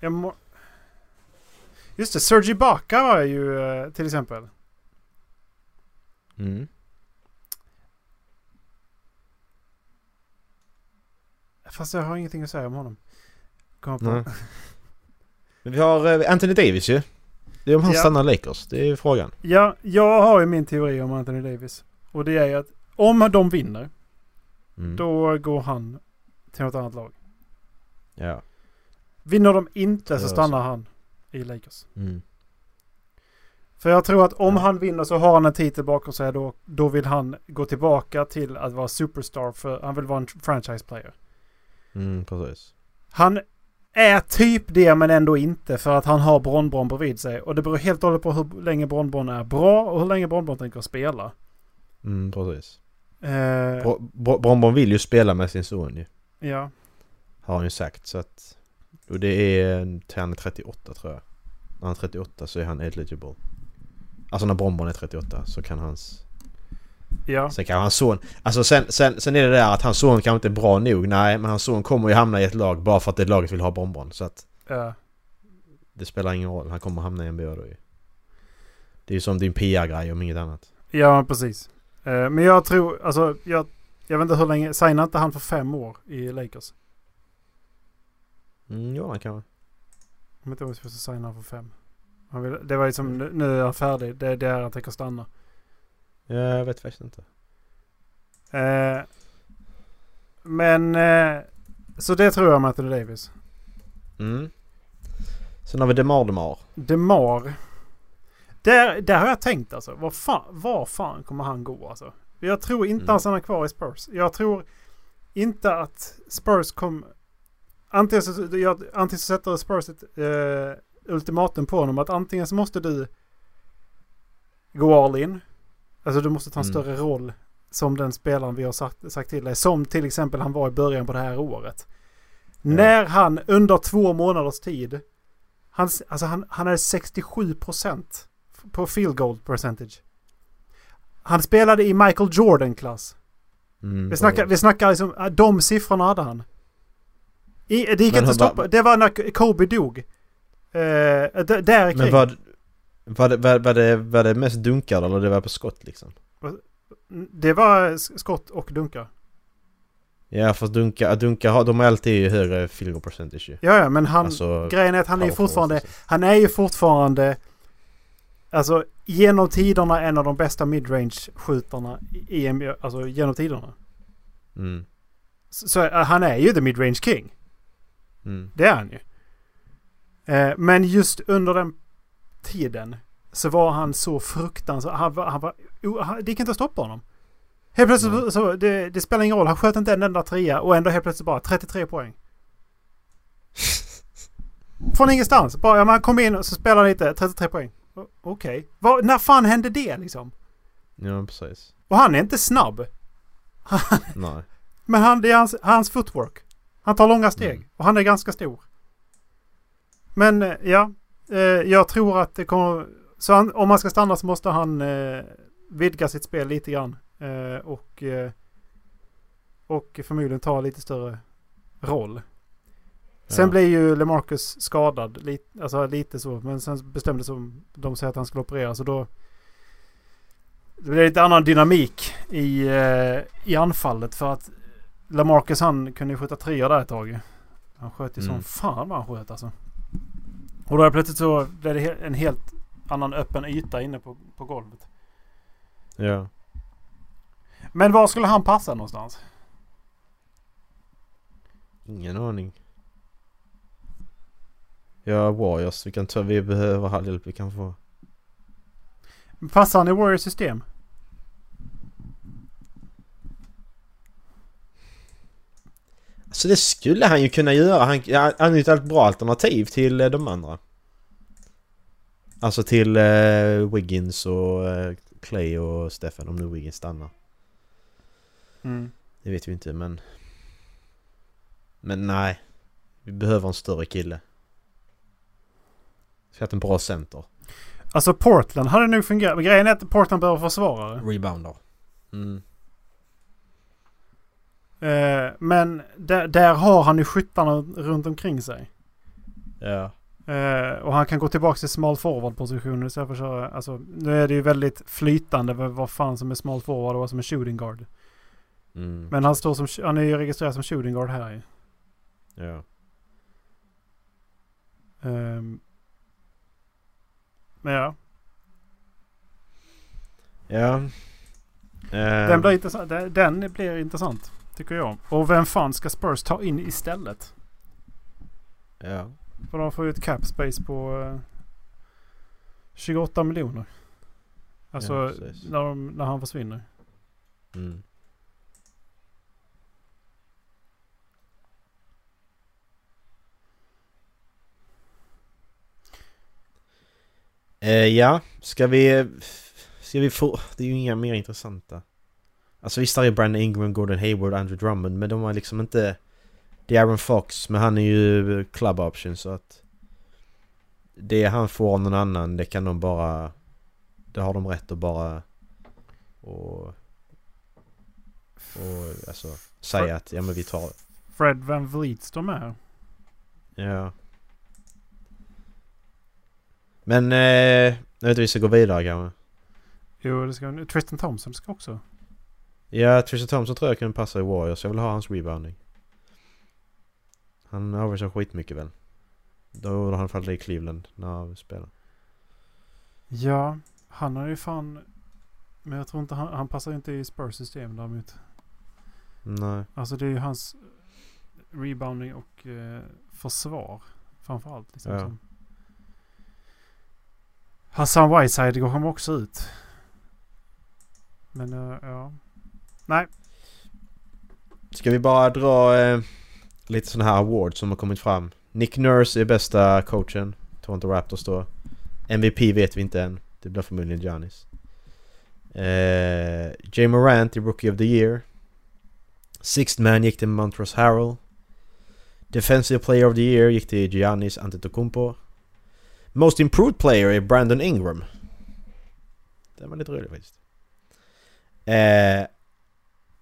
jag må, just det, Sergi Baka var ju eh, till exempel. Mm. Fast jag har ingenting att säga om honom. Kom på. Men vi har eh, Anthony Davis ju. Det är om han Ja. stannar Lakers. Det är frågan. Ja, jag har ju min teori om Anthony Davis. Och det är ju att om de vinner, Mm. då går han till något annat lag. Ja. Vinner de inte så stannar han i Lakers. Mm. För jag tror att om Ja. han vinner så har han en titel bakom sig. Då, då vill han gå tillbaka till att vara superstar. För han vill vara en franchise player. Mm, precis. Han är typ det men ändå inte. För att han har Bronbron bredvid sig. Och det beror helt och hållet på hur länge Bronbron är bra och hur länge Bronbron tänker spela. Mm, precis. Eh, Bro- Bro- Bonbon vill ju spela med sin son ju. ja. Har han ju sagt så att... Och det är till han är 38 tror jag. När han är 38 så är han eligible. Alltså när Bonbon är 38 så kan hans... Ja. Sen kan hans son... Alltså sen, sen, sen är det där att hans son kanske inte är bra nog. Nej, men hans son kommer ju hamna i ett lag bara för att det laget vill ha Bonbon. Så att ja. det spelar ingen roll. Han kommer hamna i NBA då ju. Det är ju som din PR-grej om inget annat. Ja, precis. Eh, men jag tror, alltså jag, jag vet inte hur länge, signar inte han för fem år i Lakers? Mm, ja, han kan Jag vet inte om vi ska signa för fem. Han vill, det var liksom, nu, är han färdig. Det är där han tänker stanna. Ja, jag vet faktiskt inte. Eh, men, eh, så det tror jag med Anthony Davis. Mm. Sen har vi Demar Demar. DeMar. Där, där har jag tänkt alltså. Var fan, var fan kommer han gå alltså? Jag tror inte Mm. han stannar kvar i Spurs. Jag tror inte att Spurs kommer... Antingen så, jag, antingen så sätter Spurs ett eh, ultimatum på honom att antingen så måste du gå all in. Alltså du måste ta en Mm. större roll som den spelaren vi har sagt, sagt till dig. Som till exempel han var i början på det här året. När han under två månaders tid han, alltså han, han hade 67% på field goal percentage. Han spelade i Michael Jordan-klass. Mm, Vi snackar, vi snackar liksom, de siffrorna hade han. I, det gick Men inte att stoppa. va- Det var när Kobe dog. Eh, d- där Men kring. vad... Var det, var, var, det, var det mest dunkar eller det var på skott liksom? Det var skott och dunkar. Ja fast dunkar, dunkar de har alltid högre field percentage ju. Ja, ja, men han... Alltså, grejen är att han är ju fortfarande... Han är ju fortfarande... Alltså genom tiderna en av de bästa midrange-skjutarna i i NBA. Alltså genom tiderna. Mm, Så, så han är ju the midrange king. mm, Det är han ju. Eh, men just under den tiden så var han så fruktansvärt... Han var... Han var han, det gick inte att stoppa honom. Helt plötsligt Nej. så... Det, det spelar ingen roll. Han sköt inte en enda trea och ändå helt plötsligt bara 33 poäng. [laughs] Från ingenstans. Bara, ja, man kom in och så spelade lite. 33 poäng. Okej. Vad- När fan hände det liksom? ja precis. Och han är inte snabb. [laughs] Nej. Men han, det är hans, hans footwork. Han tar långa steg. Mm. Och han är ganska stor. Men eh, ja. Eh, jag tror att det kommer... Så han, om man ska stanna så måste han eh, vidga sitt spel lite grann. Eh, och, eh, och förmodligen ta lite större roll. Sen Ja. blir ju LeMarcus skadad. Lite, alltså lite så. Men sen bestämde sig om de säger att han skulle opereras. Och då... Det blir lite annan dynamik i, eh, i anfallet. För att LaMarcus han kunde ju skjuta treor där ett tag. Han sköt ju som Mm. fan vad han sköt alltså. Och då är det plötsligt så blev det en helt annan öppen yta inne på, på golvet. Ja. Men var skulle han passa någonstans? Ingen aning. Ja, Warriors. Vi kan ta, vi behöver all hjälp vi kan få. Passar han i Warriors system? Så det skulle han ju kunna göra. Han, han är ju ett bra alternativ till eh, de andra. Alltså till eh, Wiggins och eh, Clay och Stefan om nu Wiggins stannar. Mm. Det vet vi inte men... Men nej. Vi behöver en större kille. Ska ha en bra center. Alltså Portland hade nog fungerat. Grejen är att Portland behöver försvarare. Rebounder. Mm. Eh, men där, där har han ju skyttarna runt omkring sig. Ja. Eh, och han kan gå tillbaka till small forward positionen istället för att köra. Alltså, nu är det ju väldigt flytande vad, fan som är small forward och vad som är shooting guard. Mm. Men han, står som, han är ju registrerad som shooting guard här ju. Ja. Ehm. men ja, Ja. den Ehm, blir, intressant. Den, den blir intressant. Tycker jag. Och vem fan ska Spurs ta in istället? Ja. För de får ju ett cap space på eh, 28 miljoner. Alltså Ja, när, de, när han försvinner. Mm. Eh, ja, ska vi... Ska vi få... Det är ju inga mer intressanta. Alltså visst, är Brandon Ingram, Gordon Hayward, Andrew Drummond, men de har liksom inte... Det är Aaron Fox, men han är ju club option så att... Det han får av någon annan, det kan de bara... Det har de rätt att bara... Och... Och alltså säga att ja men vi tar... Fred Van Vliet med här. Ja. Men... Eh, jag vet inte vi ska gå vidare kanske. Jo, det ska Tristan Thompson ska också. Ja, Tristan Thompson tror jag kan passa i Warriors. Jag vill ha hans rebounding. Han avgör skitmycket väl. Då gjorde han fall i Cleveland när han spelade. Ja, han har ju fan... Men jag tror inte han, han passar inte i Spurs system däremot. Nej. Alltså det är ju hans rebounding och eh, försvar framförallt. Liksom, Ja. som. Hassan Whiteside går han också ut. Men eh, ja. Nej, Ska vi bara dra eh, lite sådana här awards som har kommit fram. Nick Nurse är bästa coachen. Toronto Raptors då. MVP vet vi inte än. Det blir förmodligen Giannis. Eh, Jay Morant är Rookie of the Year. Sixth Man gick till Montrose Harrell. Defensive Player of the Year gick till Giannis Antetokounmpo. Most Improved Player är Brandon Ingram. Det var lite roligt faktiskt. Eh,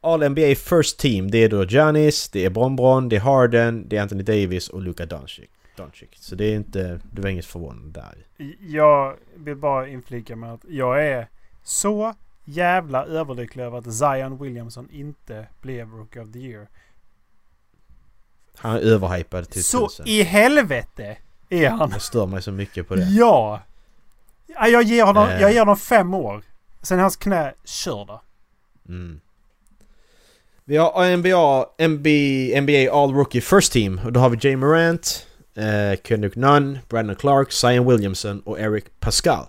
All NBA First Team, det är då Giannis, det är Bronbron, det är Harden, det är Anthony Davis och Luka Doncic. Doncic. Så det är inte, det var inget förvånande där. jag vill bara inflika med att jag är så jävla överlycklig över att Zion Williamson inte blev Rookie of the Year. Han är överhypad till Så tusen. i helvete är han. Jag stör mig så mycket på det. Ja! Ja, Jag ger honom, Eh. jag ger honom fem år. Sen är hans knä körda. Mm. Vi har NBA, NBA, NBA All Rookie First Team och då har vi Jay Morant, eh, Kendrick Nunn, Brandon Clark, Zion Williamson och Eric Pascal.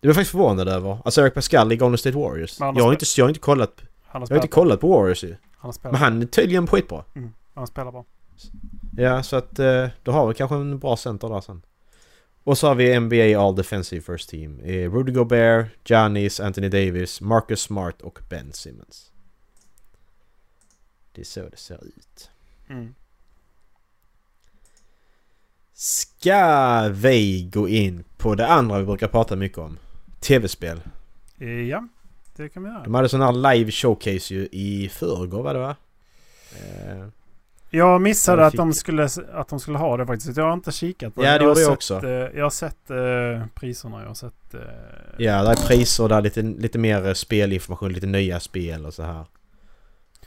Det var jag faktiskt förvånad över. Alltså Eric Pascal i Golden State Warriors. Jag har, inte, jag har inte kollat, har jag har inte kollat på Warriors ju. han har Men han är tydligen skitbra. han spelar bra. Ja, så att eh, då har vi kanske en bra center där sen. Och så har vi NBA All Defensive First Team. Eh, Rudy Gobert, Giannis, Anthony Davis, Marcus Smart och Ben Simmons. Det är så det ser ut. Mm. Ska vi gå in på det andra vi brukar prata mycket om? TV-spel. Eh, Ja, det kan vi göra. De hade sån här live showcase ju i förrgår var det va? Eh, Jag missade Jag att de, skulle, att de skulle ha det faktiskt. Jag har inte kikat på Ja, det Jag har gjorde jag också. eh, Jag har sett eh, priserna. Jag har sett... Eh, Ja, där är priser där, lite, lite mer spelinformation, lite nya spel och så här.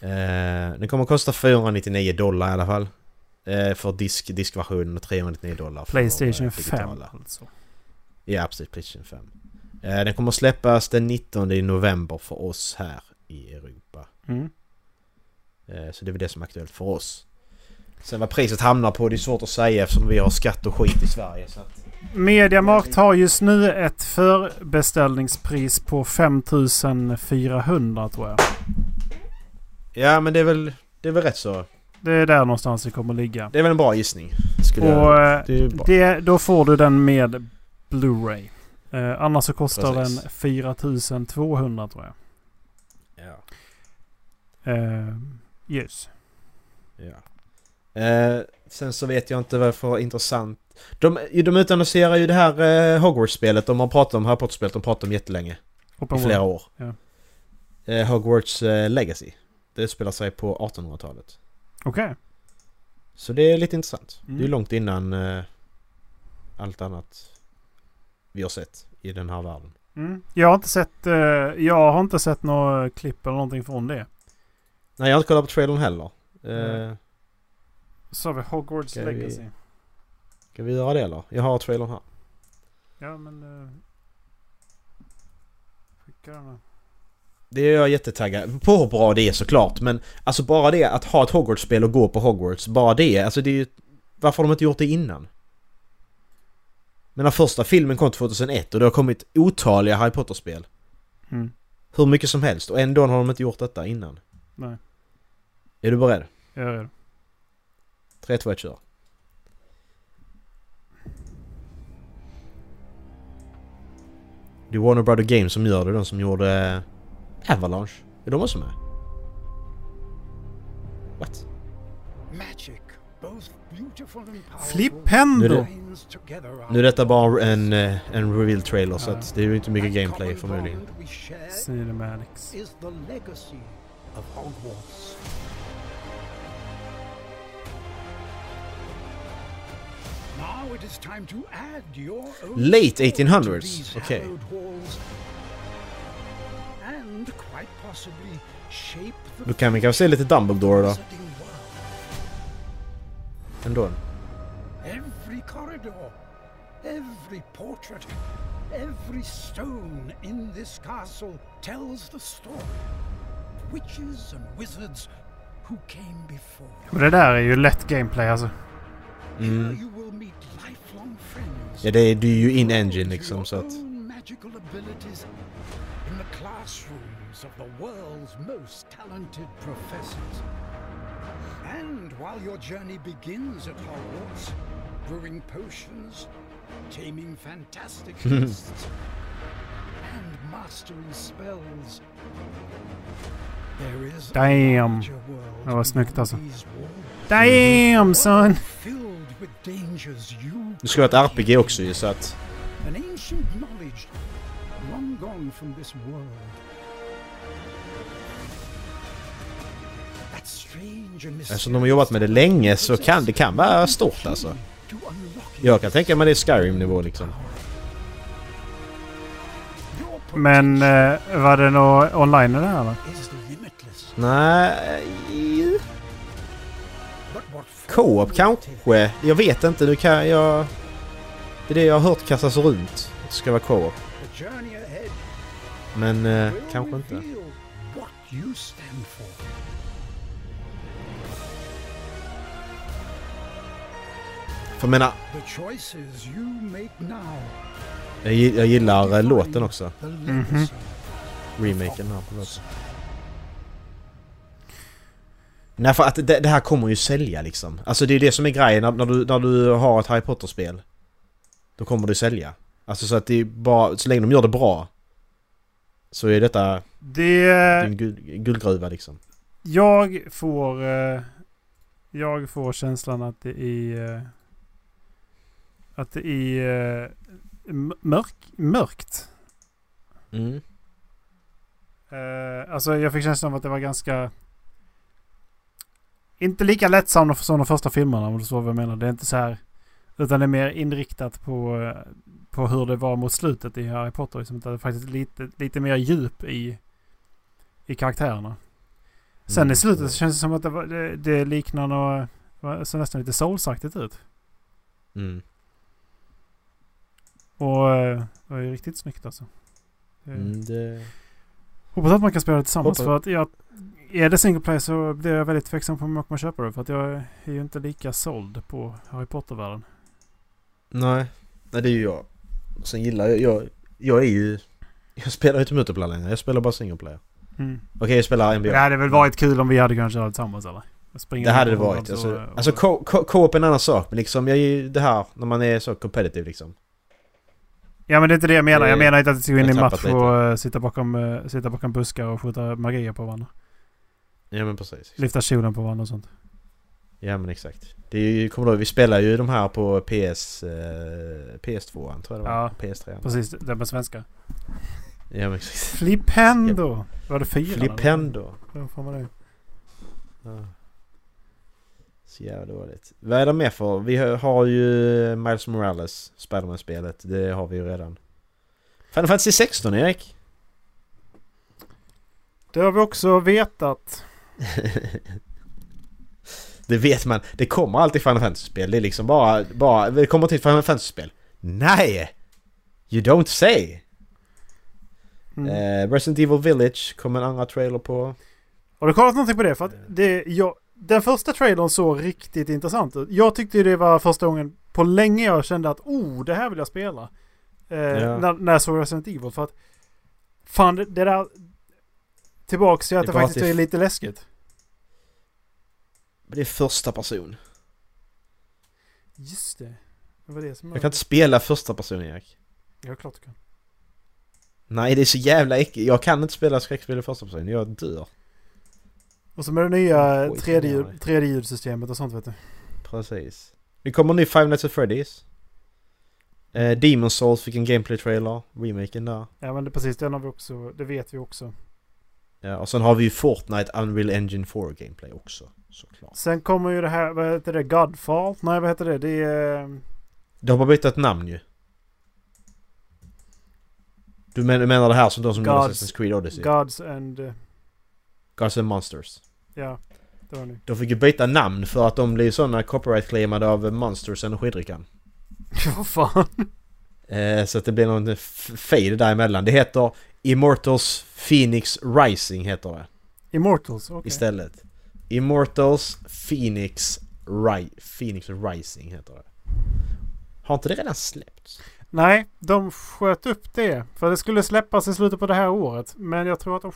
Eh, den kommer att kosta 499 dollar i alla fall. Eh, för disk, diskversionen och 399 dollar för Playstation eh, 5 digitala. alltså. Ja, precis. Playstation 5. Eh, den kommer att släppas den 19 i november för oss här i Europa. Mm. Eh, så det är väl det som är aktuellt för oss. Sen vad priset hamnar på, det är svårt att säga eftersom vi har skatt och skit i Sverige. Så att, Mediamarkt har just nu ett förbeställningspris på 5400 tror jag. Ja, men det är väl, det är väl rätt så. Det är där någonstans det kommer ligga. Det är väl en bra gissning. Skulle Och jag, eh, det det, då får du den med Blu-ray. Eh, annars så kostar Precis. den 4200 tror jag. Ja. Eh, yes. Ja. Eh, sen så vet jag inte varför intressant... De, de utannonserar ju det här eh, Hogwarts-spelet de har pratat om, Harry Potter-spelet de pratat om jättelänge. Open I flera år. Ja. Eh, Hogwarts eh, Legacy. Det utspelar sig på 1800-talet. Okej. Så det är lite intressant. Mm. Det är långt innan eh, allt annat vi har sett i den här världen. Mm. Jag har inte sett... eh, jag har inte sett några klipp eller någonting från det. Nej, jag har inte kollat på trailern heller. Eh, Mm. Så har vi Hogwarts Ska vi- Legacy. Ska vi göra det eller? Jag har trailern här. Ja men... Uh, skicka den här. Det är jag jättetaggad på hur bra det är såklart men alltså bara det att ha ett Hogwarts-spel och gå på Hogwarts, bara det, alltså det är ju... Varför har de inte gjort det innan? Men den första filmen kom 2001 och det har kommit otaliga Harry Potter-spel. Mm. Hur mycket som helst och ändå har de inte gjort detta innan. Nej, Är du beredd? jag är redo. 3, 2, 1, kör. Det är Warner Brother Games som gör det, de som gjorde eh, Avalanche. Är de också med? What? Magic, both beautiful and powerful, Flipendo! Nu är detta bara en, eh, en reveal trailer så Ja. att det är ju inte mycket gameplay förmodligen. Cinematics. is the legacy of Då kan vi kanske se lite Dumbledore då. wizarding world. Ändå. Every corridor, every portrait, every stone in this castle tells the story. Witches and wizards who came before. Men det där är ju lätt gameplay alltså. Here Mm. you will meet lifelong friends. Ja det är, det är ju in-engine use liksom your så att... own magical abilities in the classrooms of the world's most talented professors. And while your journey begins at Hogwarts, brewing potions, taming fantastic [laughs] beasts, and mastering spells, there is a Damn. larger world Det var snyggt beyond these walls. Damn son! Filled with dangers you Det ska vara ett RPG också ju så att... an ancient knowledge long gone from this world. Eftersom de har jobbat med det länge så kan det kan vara stort alltså. Jag kan tänka mig det är Skyrim-nivå liksom. Men eh, var det något online det här limitless. Nej... Co-op kanske? Jag vet inte. Nu kan jag... Det är det jag har hört kastas runt. Det ska vara co-op. Men eh, kanske inte. reveal what you stand for. För jag menar, jag, jag gillar eh, låten också. Mhm. legacy. Remaken här på låten. Nej för att det, det här kommer ju sälja liksom. Alltså det är det som är grejen när, när, du, när du har ett Harry Potter-spel. Då kommer det sälja. Alltså så att det är bara, så länge de gör det bra. Så är detta Det... en guld, guldgruva liksom. Jag får... eh, jag får känslan att det är... eh, att det är eh, mörk, mörkt. Mm. Alltså jag fick känslan av att det var ganska... Inte lika lättsamt som de första filmerna om du förstår vad jag menar. Det är inte så här... Utan det är mer inriktat på, på hur det var mot slutet i Harry Potter. Liksom, att det faktiskt lite, lite mer djup i, i karaktärerna. Sen Mm. i slutet så känns det som att det, var, det, det liknar något... Så nästan lite soulsaktigt ut. Mm. Och eh, det var ju riktigt snyggt alltså. Mm, det... Hoppas att man kan spela det tillsammans. Hoppas- För att jag, är det single play så blir jag väldigt tveksam på om jag kommer köpa det. För att jag är ju inte lika såld på Harry Potter-världen. Nej. Nej det är ju jag. Sen gillar jag, jag, jag är ju... Jag spelar ju inte multiplayer längre, jag spelar bara single player. Mm. Okej jag spelar NBA. Det hade väl varit kul om vi hade kunnat köra tillsammans eller? Det hade det varit. Alltså, och- alltså och- co- co-op är en annan sak. Men liksom, jag är ju det här när man är så competitive liksom. Ja men det är inte det jag menar. Jag menar inte att vi ska gå in i en match och eh, sitta, bakom, eh, sitta bakom buskar och skjuta magier på varandra. Ja men precis. Lyfta kjolen på varandra och sånt. Ja men exakt. Det är kommer vi spelar ju de här på PS, eh, PS2 tror jag det var. Ja. PS3. Precis, det med svenska. Ja men exakt. Flipendo! Var det fyra? Flipendo. Hur får man det? Ja. Så jävla dåligt. Vad är det mer för? Vi har- har ju Miles Morales, Spiderman-spelet. Det har vi ju redan. Final Fantasy 16 Erik? Det har vi också vetat. [laughs] det vet man. Det kommer alltid Final Fantasy-spel. Det är liksom bara, bara... Det kommer till Final Fantasy-spel. Nej! You don't say! Mm. Eh, Resident Evil Village kom en andra trailer på. Har du kollat någonting på det? För att det, jag, den första trailern såg riktigt intressant ut. Jag tyckte det var första gången på länge jag kände att oh, det här vill jag spela. Eh, Ja. när, när jag såg Resident Evil. För att fan, det, det där... Tillbaks till att Det det, faktiskt är lite läskigt. Det är första person. Just det. Det var det som Jag kan inte spela första person Erik. Ja, klart du kan. Nej det är så jävla äckligt. Jag kan inte spela skräckspel i första person. Jag dör. Och så med det nya Oj, 3D 3D-ljudsystemet och sånt vet du. Precis. Det kommer en ny Five Nights at Freddy's. Eh, Demon Souls fick en gameplay trailer. Remaken där. Ja men det, precis, den har vi också, det vet vi också. Ja, och sen har vi ju Fortnite Unreal Engine 4 gameplay också. Såklart. Sen kommer ju det här, vad heter det? Godfall? Nej vad heter det? Det är... De har bara bytt ett namn ju. Du men, du menar det här som de som gjorde Assassin's Creed Odyssey? Gods and... eh, Gods and Monsters. Ja, det var det. De fick ju byta namn för att de blev sådana copyright-claimade av Monsters energidrickan. [laughs] Vad fan? Eh, så att det blir någon fade däremellan. Det heter Immortals Phoenix Rising heter det Immortals, okej. istället. Immortals Phoenix Ri- Phoenix Rising heter det. Har inte det redan släppts? Nej, de sköt upp det. För det skulle släppas i slutet på det här året. Men jag tror att de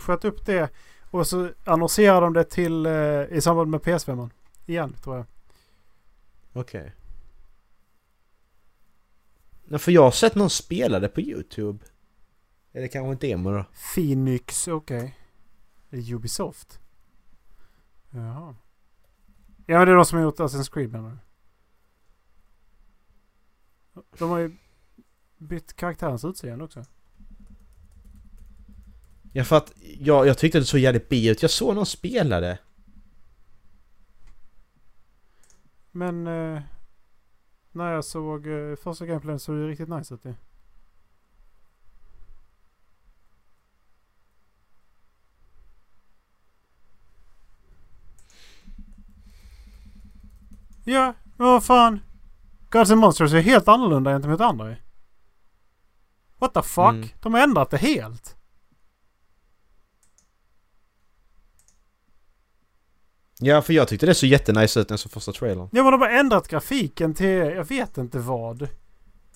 sköt upp det. Och så annonserade de det till eh, i samband med PS5. Igen, tror jag. Okej. Okay. För jag har sett någon spela det på YouTube. Det kanske inte emo då? Phoenix, okej. Är Ubisoft. Jaha. Ja, det är de som har gjort Assassin's Creed menar? De har ju bytt karaktärens utseende också. Ja för att jag, jag tyckte det såg jävligt bi ut. Jag såg någon spela det. Men eh, när jag såg eh, första gameplayen såg det riktigt nice ut det. Ja, men vad fan. Gods and Monsters är helt annorlunda gentemot andra ju. What the fuck? Mm. De har ändrat det helt. Ja för jag tyckte det såg jättenice ut den som första trailern. Ja men de har ändrat grafiken till, jag vet inte vad.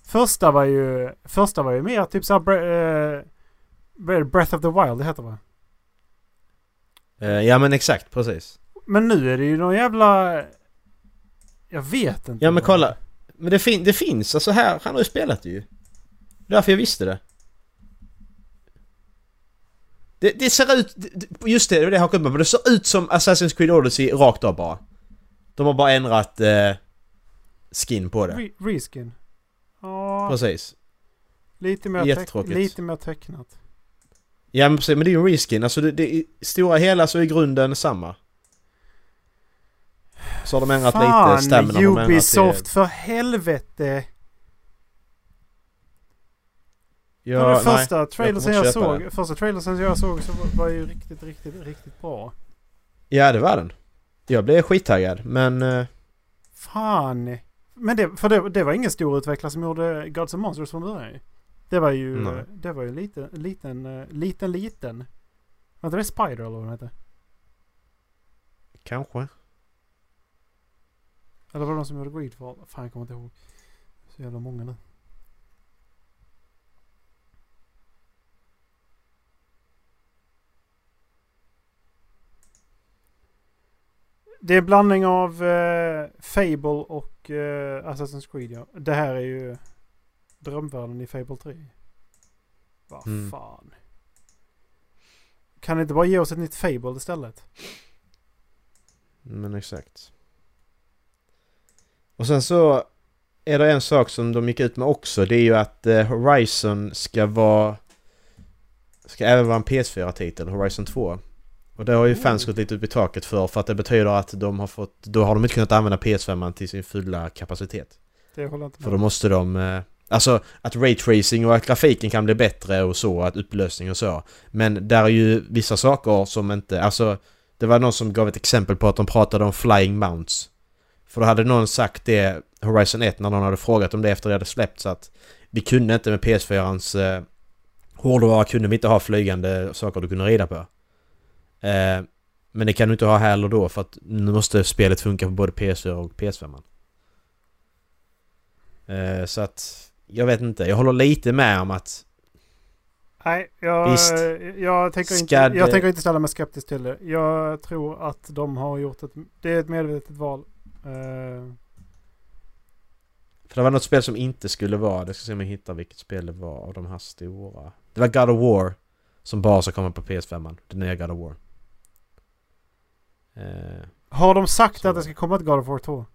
Första var ju, första var ju mer typ såhär, bre- eh? Breath of the Wild det heter va? Eh, ja men exakt, precis. Men nu är det ju någon jävla... Jag vet inte. Ja men kolla. Men det, fin- det finns, alltså här, han har ju spelat det ju. Därför jag visste det. Det, det ser ut, just det, det var det jag mig på. Det ser ut som Assassin's Creed Odyssey rakt av bara. De har bara ändrat eh, skin på det. Re- reskin. Ja, Precis. lite mer, lite mer tecknat. Ja men precis, men det är ju en reskin. Alltså det, det, stora hela så är grunden samma. Så har de ändrat lite, stamina har de ändrat Ubisoft till- för helvete! Ja, Ja, den nej. första trailersen kommer jag, köpa såg, första trailersen jag såg så var, ju riktigt, riktigt, riktigt bra. Ja det var den. Jag blev skittaggad men... eh, Fan! Men det, för det, det var ingen stor utvecklare som gjorde Gods and Monsters från början. Det var ju, Nej. det var ju liten, liten, eh, liten, liten. Var inte det Spider eller vad den hette? kanske. Eller var det de som gjorde Greedfall? Fan jag kommer inte ihåg. Så jävla många nu. Det är en blandning av eh, Fable och eh, Assassin's Creed ja. Det här är ju drömvärlden i Fable 3. Vad Mm. fan. Kan ni inte bara ge oss ett nytt Fable istället? Men exakt. Och sen så är det en sak som de gick ut med också. Det är ju att eh, Horizon ska vara... Ska även vara en PS4-titel, Horizon 2. Och det har ju fans gått lite upp i taket för, för att det betyder att de har fått... Då har de inte kunnat använda PS5 till sin fulla kapacitet. Det håller inte För med då måste de... eh, Alltså att raytracing och att grafiken kan bli bättre och så, att upplösning och så. Men där är ju vissa saker som inte... Alltså det var någon som gav ett exempel på att de pratade om flying mounts. För då hade någon sagt det Horizon 1 när någon hade frågat om det efter det hade släppts att vi kunde inte med PS4ans eh, hårdvara kunde vi inte ha flygande saker du kunde rida på. Eh, men det kan du inte ha heller då för att nu måste spelet funka på både PS4 och PS5. Eh, så att jag vet inte, jag håller lite med om att Nej, jag, Visst. jag, tänker inte, Ska det- jag tänker inte ställa mig skeptisk till det. Jag tror att de har gjort ett... Det är ett medvetet val. Eh, För det var något spel som inte skulle vara, det ska se om jag hittar vilket spel det var av de här stora. Det var God of War. Som bara ska komma på PS5. Det nya God of War. Eh, har de sagt Så. att det ska komma ett God of War 2?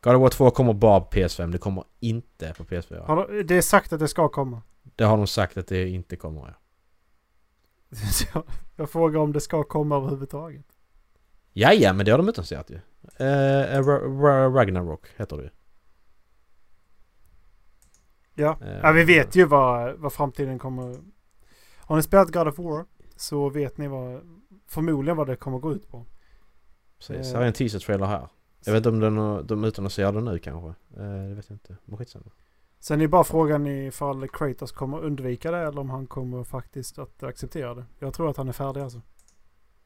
God of War 2 kommer bara på PS5, det kommer inte på PS4. Har de, det är sagt att det ska komma. Det har de sagt att det inte kommer. Ja. [laughs] Jag, jag frågar om det ska komma överhuvudtaget. Jaja, men det har de utannonserat ju. Eh, Ra- Ragnarok heter det ju. Ja. Eh, ja, vi vet ju vad, vad framtiden kommer... Har ni spelat God of War så vet ni vad, förmodligen vad det kommer gå ut på. Precis, här är en teaser-trailer här. Jag vet inte om den, de utannonserar den nu kanske. Eh, det vet jag inte. Men skitsamma. Sen är bara frågan ifall Kratos kommer undvika det eller om han kommer faktiskt att acceptera det. Jag tror att han är färdig alltså.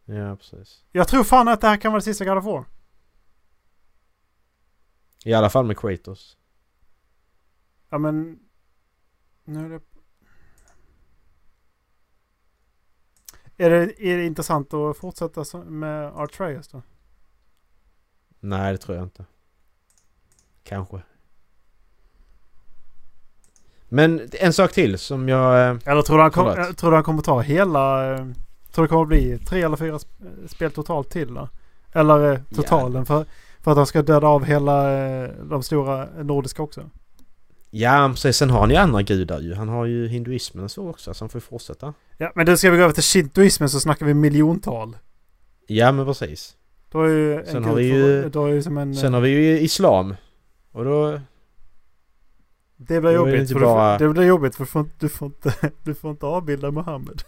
Ja, precis. Jag tror fan att det här kan vara det sista God of War. I alla fall med Kratos. Ja men... Nu är det... Är det, är det intressant att fortsätta med Artreus då? Nej, det tror jag inte. Kanske. Men en sak till som jag... eh, Eller tror du han, kom, eh, tror du han kommer ta hela... eh, Tror du det kommer bli tre eller fyra sp- spel totalt till då? Eller totalen för, för att han ska döda av hela de stora nordiska också? Ja, precis. Sen har han ju andra gudar ju. Han har ju hinduismen och så också, så han får ju fortsätta. Ja men då ska vi gå över till shintoismen så snackar vi miljontal. Ja, men precis. Då är ju en Sen har vi ju- Då är ju som en... Sen har vi ju islam. Och då... det blir det jobbigt. inte För du, bara- får- det blir jobbigt för du får, inte- du får inte, [laughs] du får inte avbilda Muhammed.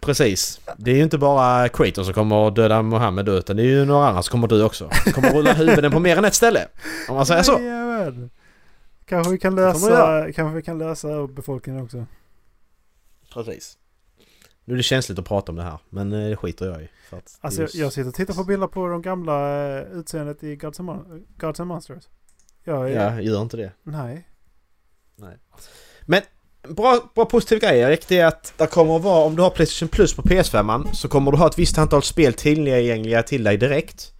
Precis. Det är ju inte bara Kratos som kommer att döda Mohammed utan det är ju några andra som kommer att dö också. Kommer att rulla [laughs] huvuden på mer än ett ställe. Om man säger så. Jajamän. Kanske vi kan lösa, kanske vi kan lösa befolkningen också. Precis. Nu är det känsligt att prata om det här, men eh, det skiter jag i. För att Alltså är jag, sitter och tittar på bilder på de gamla eh, utseendet i Gods and, Mon- Gods and Monsters. Jag är, Ja, gör inte det. Nej. Bra, bra positiv grej Erik, det är att det kommer att vara, om du har Playstation Plus på PS5 så kommer du ha ett visst antal spel tillgängliga till dig direkt.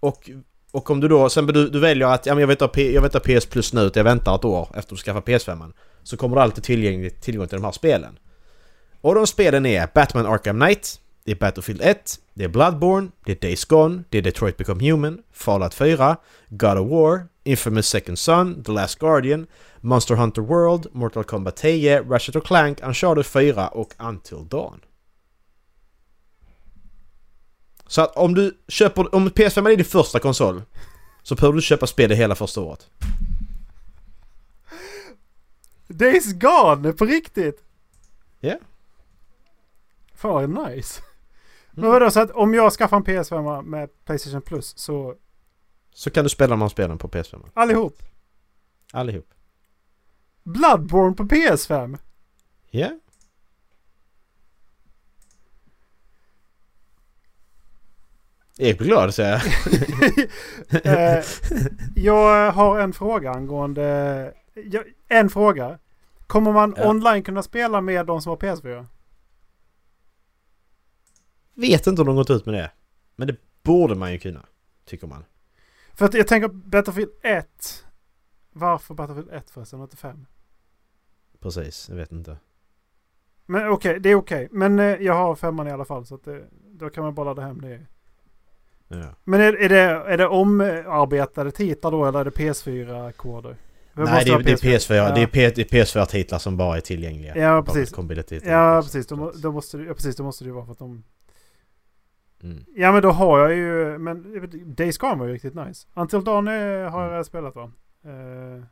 Och, och om du då, sen du, du väljer att ja, men jag, vet P- jag vet PS Plus nu, jag väntar ett år efter du skaffar PS5 Så kommer du alltid tillgänglig, tillgång till de här spelen. Och de spelen är Batman Arkham Knight, det är Battlefield 1, det är Bloodborne, det är Days Gone, det är Detroit Become Human, Fallout 4, God of War, Infamous Second Son, The Last Guardian, Monster Hunter World, Mortal Kombat 10, Ratchet Clank, Uncharted 4 och Until Dawn. Så att om du köper, om PS5 är din första konsol så behöver du köpa spel det hela första året. Days Gone på riktigt! Ja. Fan vad nice. Men Mm. vadå så att om jag skaffar en PS5 med Playstation Plus så Så kan du spela de här spelen på PS5. allihop. Allihop. Bloodborne på PS5. Ja. Erik blir glad säger jag. [laughs] Eh, jag har en fråga angående... En fråga. Kommer man Ja. online kunna spela med de som har PS4? Vet inte om de gått ut med det. Men det borde man ju kunna. Tycker man. För att jag tänker Battlefield 1. Varför Battlefield 1 förresten inte 5? Precis, jag vet inte. Men okej, det är okej. Men eh, jag har femman i alla fall så att det, då kan man bara ladda hem det. Ja. Men är, är, det, är det omarbetade titlar då eller är det PS4-koder? Nej, det är, det är PS4. Ja. Det är, P- det är PS4-titlar som bara är tillgängliga. Ja, precis. Ja, precis. Då, då måste ja, precis. Då måste det ju vara för att de... Mm. Ja, men då har jag ju... Men Days Gone var ju riktigt nice. Until Dawn eh, har jag redan spelat va? Eh,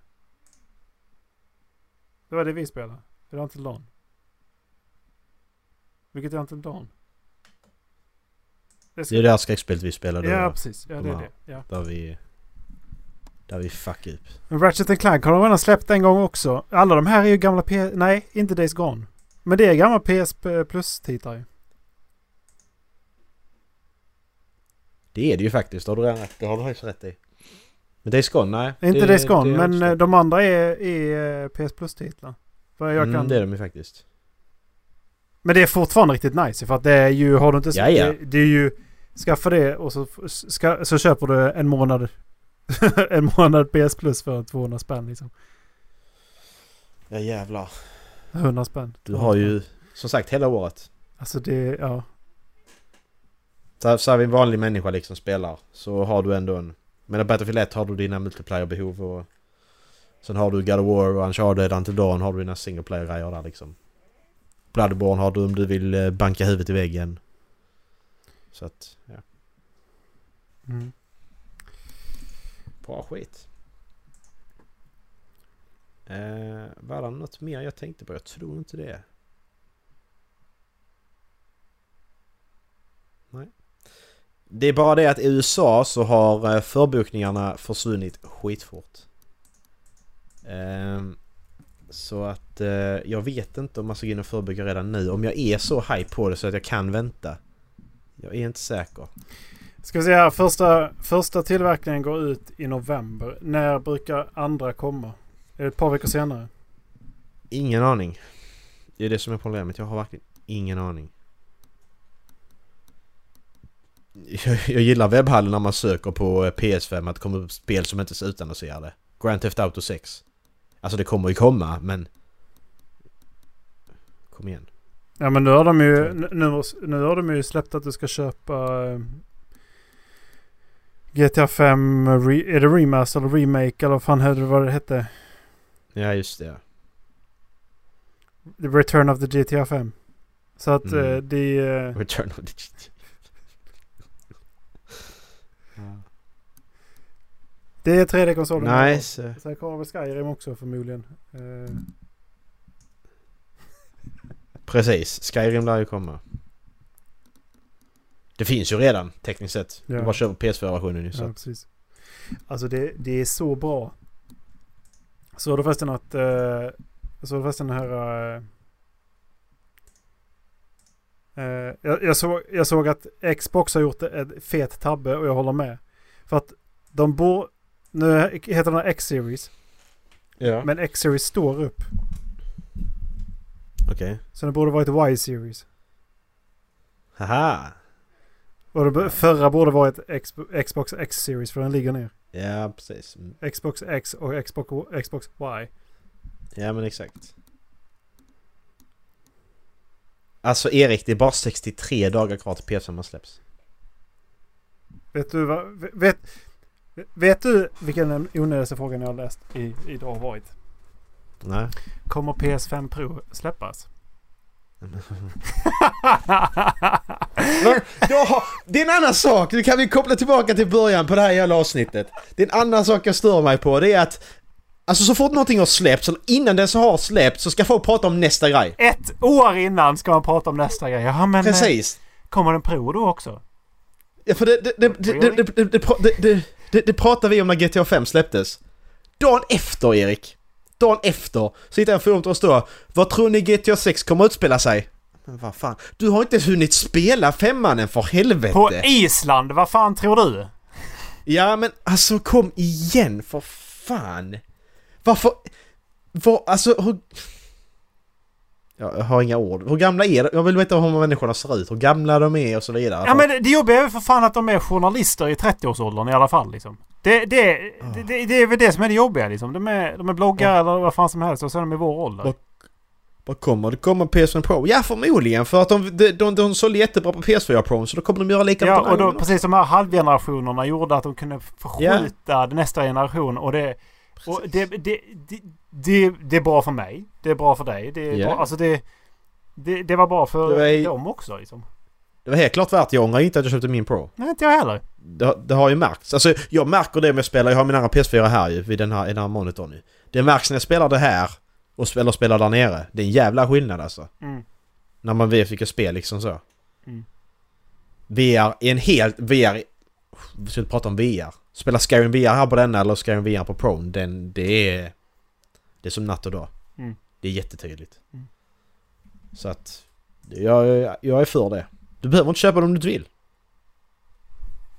det var det vi spelade. Är det Until Dawn? Vilket är Until Dawn? Det Det är det här skräckspelet vi spelade. Ja, då, precis. Ja, det är det. Ja. Där vi... Där vi fuck upp. Men Ratchet Clank har de redan släppt en gång också. Alla de här är ju gamla P... Nej, inte Days Gone. Men det är gamla PS Plus-titlar ju. Det är det ju faktiskt. Det har du redan. Det har du faktiskt rätt i. Men Days Gone, nej. Inte det, Days Gone, det men eh, de andra är, är eh, PS Plus-titlar. För jag kan... Mm, det är de ju faktiskt. Men det är fortfarande riktigt nice för att det är ju... Har du inte... Ja, ja. Det, det är ju... Skaffa det och så, ska, så köper du en månad... [laughs] en månad PS Plus för 200 spänn liksom. Ja jävlar. 100 spänn. Du har ju som sagt hela året. Alltså det... Ja. Så, så är vi en vanlig människa liksom spelar. Så har du ändå en... Men i Battlefield 1 har du dina multiplayer-behov och... Sen har du God of War och Uncharted, Until Dawn har du dina single player-grejer där liksom. Bloodborne har du om du vill eh, banka huvudet i väggen. Så att, ja. Mm. Bra skit. Eh, var det något mer jag tänkte på? Jag tror inte det. Nej. Det är bara det att i USA så har eh, förbokningarna försvunnit skitfort. Ehm, så att eh, jag vet inte om man ska gå in och förboka redan nu. Om jag är så hype på det så att jag kan vänta. Jag är inte säker. Ska vi se här. Första, första tillverkningen går ut i november. När brukar andra komma? Är det ett par veckor senare? Ingen aning. Det är det som är problemet. Jag har verkligen ingen aning. Jag, jag gillar webbhallen när man söker på eh, PS5 att det kommer upp spel som inte är utannonserade. Grand Theft Auto 6. Alltså det kommer ju komma men... Kom igen. Ja men nu har de ju, nu, nu, har de ju släppt att du ska köpa eh, GTA 5, re, är det remaster eller remake eller vad fan hade det vad det hette? Ja just det. The Return of the GTA 5. Så att Mm. eh, det... eh, Return of the GTA. Det är 3D-konsolen. Nice. Sen kommer Skyrim också förmodligen. Eh, Precis. Skyrim lär ju komma. Det finns ju redan tekniskt sett. Ja. Du bara köper PS4-versionen ju. Så. ja, precis. Alltså det, det är så bra. Så du förresten att... Eh, så du förresten den här... Eh, eh, jag, jag, såg, jag såg att Xbox har gjort ett fet tabbe och jag håller med. För att de bor... Nu heter den X-series. Ja. Men X-series står upp. Okej. Så det borde varit Y-series. Haha! Och det, förra borde varit X, Xbox X-series för den ligger ner. Ja, precis. Mm. Xbox X och Xbox, Xbox Y. Ja, men exakt. Alltså Erik, det är bara 63 dagar kvar till PS5 släpps. Vet du vad... Vet, vet du vilken den onödigaste frågan jag har läst i, idag har varit? Nej. Kommer PS5 Pro släppas? Ja, det är en annan sak! Nu kan vi koppla tillbaka till början på det här jävla avsnittet. Det är en annan sak jag stör mig på. Det är att Alltså så fort någonting har släppts, eller innan det så har släppts, så ska folk prata om nästa grej. Ett år innan ska man prata om nästa grej. Ja, men eh, Precis! kommer den Pro då också? Ja, för det, det, det, det, det, det, det, det, det, det, det, det pratade vi om när GTA 5 släpptes. Dagen efter, Erik. Dagen efter så hittade jag forumet och stå Vad tror ni GTA 6 kommer att utspela sig? Men vad fan, du har inte ens hunnit spela femman än för helvete! På Island? Vad fan tror du? Ja men alltså kom igen för fan! Varför... Var, alltså hur... Ja, Jag har inga ord. Hur gamla är de? Jag vill veta hur människorna ser ut, hur gamla de är och så vidare. Ja men det- jobbiga är väl för fan att de är journalister i 30-årsåldern i alla fall liksom. Det, det, det, det, det är väl det som är det jobbiga liksom. De är, de är bloggare eller vad fan som helst och så är de i vår ålder. Vad kommer det komma PS5 Pro? Ja förmodligen för att de, de, de, de sålde jättebra på PS4 Pro så då kommer de göra likadant Ja, och då, precis som de här halvgenerationerna gjorde att de kunde förskjuta nästa generation. Och det, och det, det, det, det, det är bra för mig. Det är bra för dig. Det, är Ja. bra, alltså det, det, det var bra för var dem också liksom. Det var helt klart värt. Jag ångrar inte att jag köpte min Pro. Nej, inte jag heller. Det, det har ju märkts. Alltså jag märker det med jag spelar. Jag har min andra PS4 här ju vid den här, i den här monitorn ju. Det märks när jag spelar det här och sp- eller spelar där nere. Det är en jävla skillnad alltså. Mm. När man vet vilka spel liksom så. Mm. VR är en helt... VR... Vi ska inte prata om VR. Spela Skyrim VR här på denna eller Skyrim VR på Pro. Den, det är... Det är som natt och dag. Mm. Det är jättetydligt. Mm. Så att... Jag, jag är för det. Du behöver inte köpa dem om du inte vill.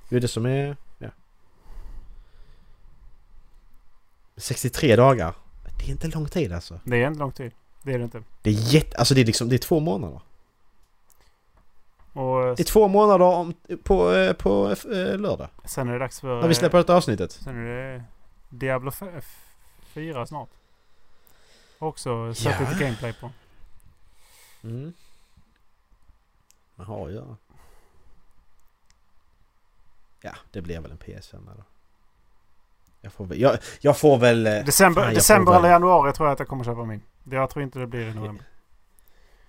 Det är det som är... Ja. 63 dagar. Det är inte lång tid alltså. Det är inte lång tid. Det är det inte. Det är jätte... Alltså det är liksom... Det är två månader. Och Det är två månader om, på, eh, på eh, lördag. sen är det dags för... När vi släpper detta avsnittet. Sen är det Diablo 4 snart. Också sett lite gameplay på. Mm. Man har ju... Ja, det blir väl en PS5 då. Jag får väl... Jag, jag får väl... eh, December, fan, december får väl- eller januari tror jag att jag kommer köpa min. Jag tror inte det blir i november.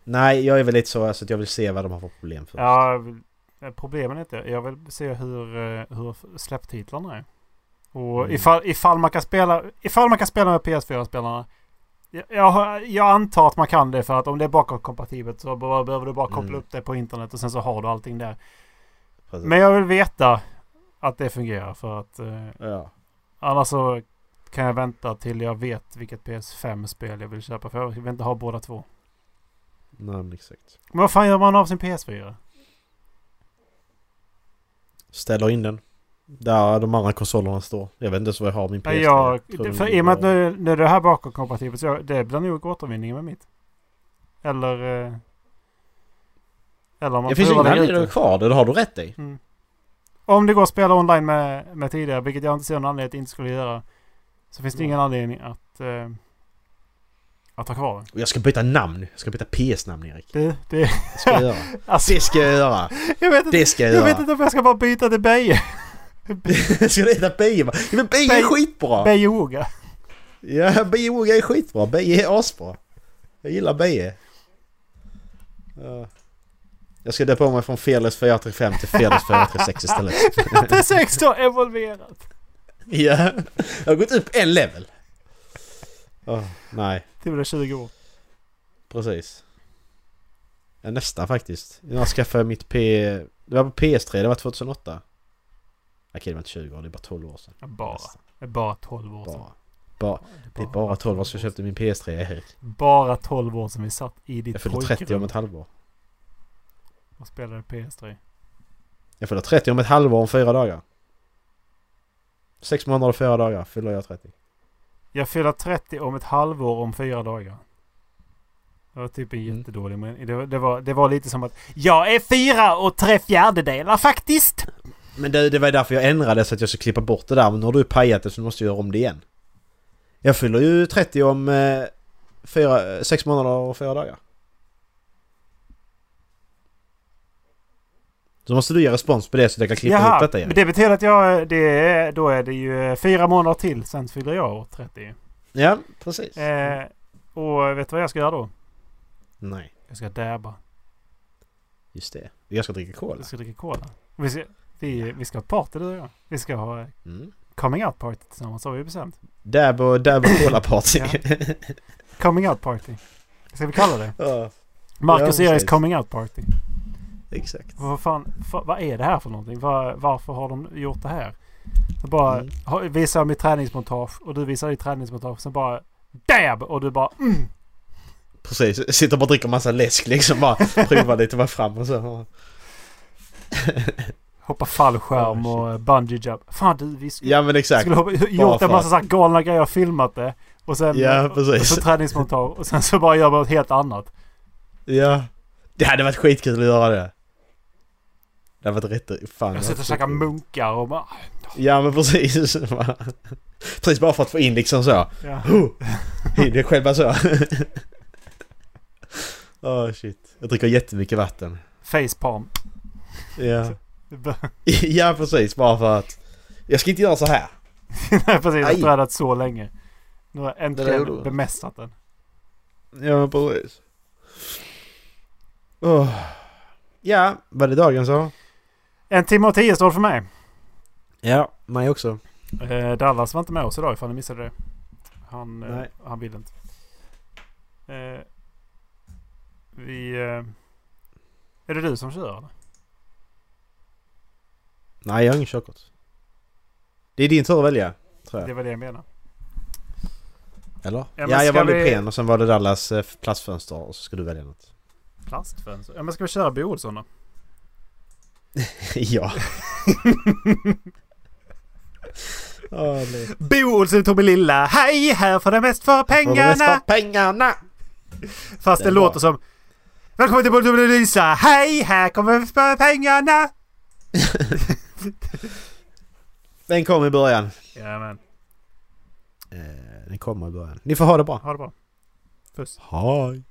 Nej, jag är väl lite så alltså, att jag vill se vad de har för problem först. Ja, eh, problemen är inte... Jag vill se hur, eh, hur släpptitlarna är. Och Mm. ifall, ifall, man kan spela, ifall man kan spela med PS4-spelarna. Jag, jag, antar att man kan det för att om det är bakåtkompatibelt så behöver du bara koppla Mm. upp det på internet och sen så har du allting där. Precis. Men jag vill veta att det fungerar för att eh, Ja. annars så kan jag vänta till jag vet vilket PS5-spel jag vill köpa för jag vill inte ha båda två. Nej, exakt. Men vad fan gör man av sin PS4? Ställer in den. Där de andra konsolerna står. Jag vet inte ens vad jag har min PS3. Nej, jag, tror det, den för, I och med att nu, nu är det här bakåtkompatibelt så jag, det blir nog återvinning med mitt. Eller... Eh, eller om man Det finns ingen anledning att kvar det, det har du rätt i. Mm. Om det går att spela online med, med tidigare, vilket jag inte ser någon anledning att inte skulle göra. Så finns det ingen anledning att, eh, att ha kvar det. Och jag ska byta namn. Jag ska byta PS-namn Erik. Det, det, Det ska jag göra. [laughs] alltså, Det ska jag göra. jag, vet inte, Det ska jag, jag göra. vet inte om jag ska bara byta till Beje. [laughs] ska du heta Beje? Ja, men Beje är skitbra! Beje Oga. Ja, Beje Oga är skitbra. Beje är asbra. Jag gillar Beje. Ja. Jag ska döpa om mig från Fearless 435 till Fearless 436 istället. 46 då, evolverat. ja. Jag har gått upp en level. Åh, nej, Det blir 20 år. precis. Ja, nästan faktiskt. Jag skaffade mitt P... Det var på PS3, det var 2008. Okej, det var inte 20 år, det är bara 12 år sedan. Bara. Det är bara 12 år sedan. Bara. bara. Det är bara 12 år sedan jag köpte min PS3, Erik. Bara 12 år sedan vi satt i ditt Jag fyller 30 om pojkrum ett halvår. och spelade PS3. Jag fyller 30 om ett halvår om fyra dagar. Sex månader och fyra dagar fyller jag 30. Jag fyller 30 om ett halvår om fyra dagar. Det var typ en Mm. jättedålig men det, var- det, var, det var lite som att Jag är fyra och tre fjärdedelar faktiskt! Men det, det var därför jag ändrade så att jag ska klippa bort det där. Men nu har du pajat det så nu måste jag göra om det igen. Jag fyller ju 30 om eh, fyra, eh, sex månader och fyra dagar. Så måste du ge respons på det så att jag kan klippa ihop Jaha, detta men igen. det betyder att jag, det då är det ju fyra månader till sen fyller jag år 30. Ja, precis. Eh, och vet du vad jag ska göra då? Nej, Jag ska dabba. just det. Jag ska dricka cola. Jag ska dricka cola. Vi ska, vi, vi ska ha party du och jag. Vi ska ha Mm. coming out party tillsammans har vi bestämt. Dab och, dab och cola party. Coming out party. Ska vi kalla det? ja, Marcus Ja, Eriks coming out party. exakt. Vad fan, fa- vad är det här för någonting? Var, varför har de gjort det här? Så bara Mm. visar mitt träningsmontage och du visar ditt träningsmontage. Sen bara DAB! Och du bara mm. Precis, sitter och bara dricker massa läsk liksom. Bara [laughs] provar lite vad fram och så. Hoppa fallskärm Oh, och bungee jump. Fan du, vi skulle, Ja men exakt. skulle ha gjort en massa så galna grejer och filmat det. Och sen Ja, och precis. så träningsmontage. Och sen så bara gör man något helt annat. Ja. Det hade varit skitkul att göra det. Det hade varit rätt... Fan. Jag sitter och käkar munkar och bara... Ja men precis. [laughs] precis bara för att få in liksom så. Ja. In det själva så. [laughs] Åh shit. Jag dricker jättemycket vatten. Facepalm. Ja. [laughs] ja precis, bara för att... Jag ska inte göra så här. [laughs] Nej precis, jag har trädat så länge. Nu har jag äntligen bemästrat den. Ja precis. Åh. Ja, var det dagen så? En timme och tio står för mig. Ja, mig också. Eh, Dallas var inte med oss idag ifall ni missade det. Han, eh, han vill inte. Eh, vi... Eh, är det du som kör eller? Nej, jag har ingen körkort. Det är din tur att välja, tror Det jag. var det jag menade. Eller? Ja, Ja, jag valde vi- Ipren och sen var det Dallas eh, plastfönster och så ska du välja något. Plastfönster. Ja men ska vi köra Bo Olsson då? [laughs] ja. Nej. Bo Olsson tog mig lilla. Hej! Här får det mest för Får du mest pengarna! för pengarna! Fast Det det, låter som... Välkommen till Bolsson Lisa! Hej! Här kommer för pengarna! [laughs] [laughs] Den kom i början. Jajamän. Eh, den kommer i början. Ni får ha det bra. Ha det bra. Puss. Hej.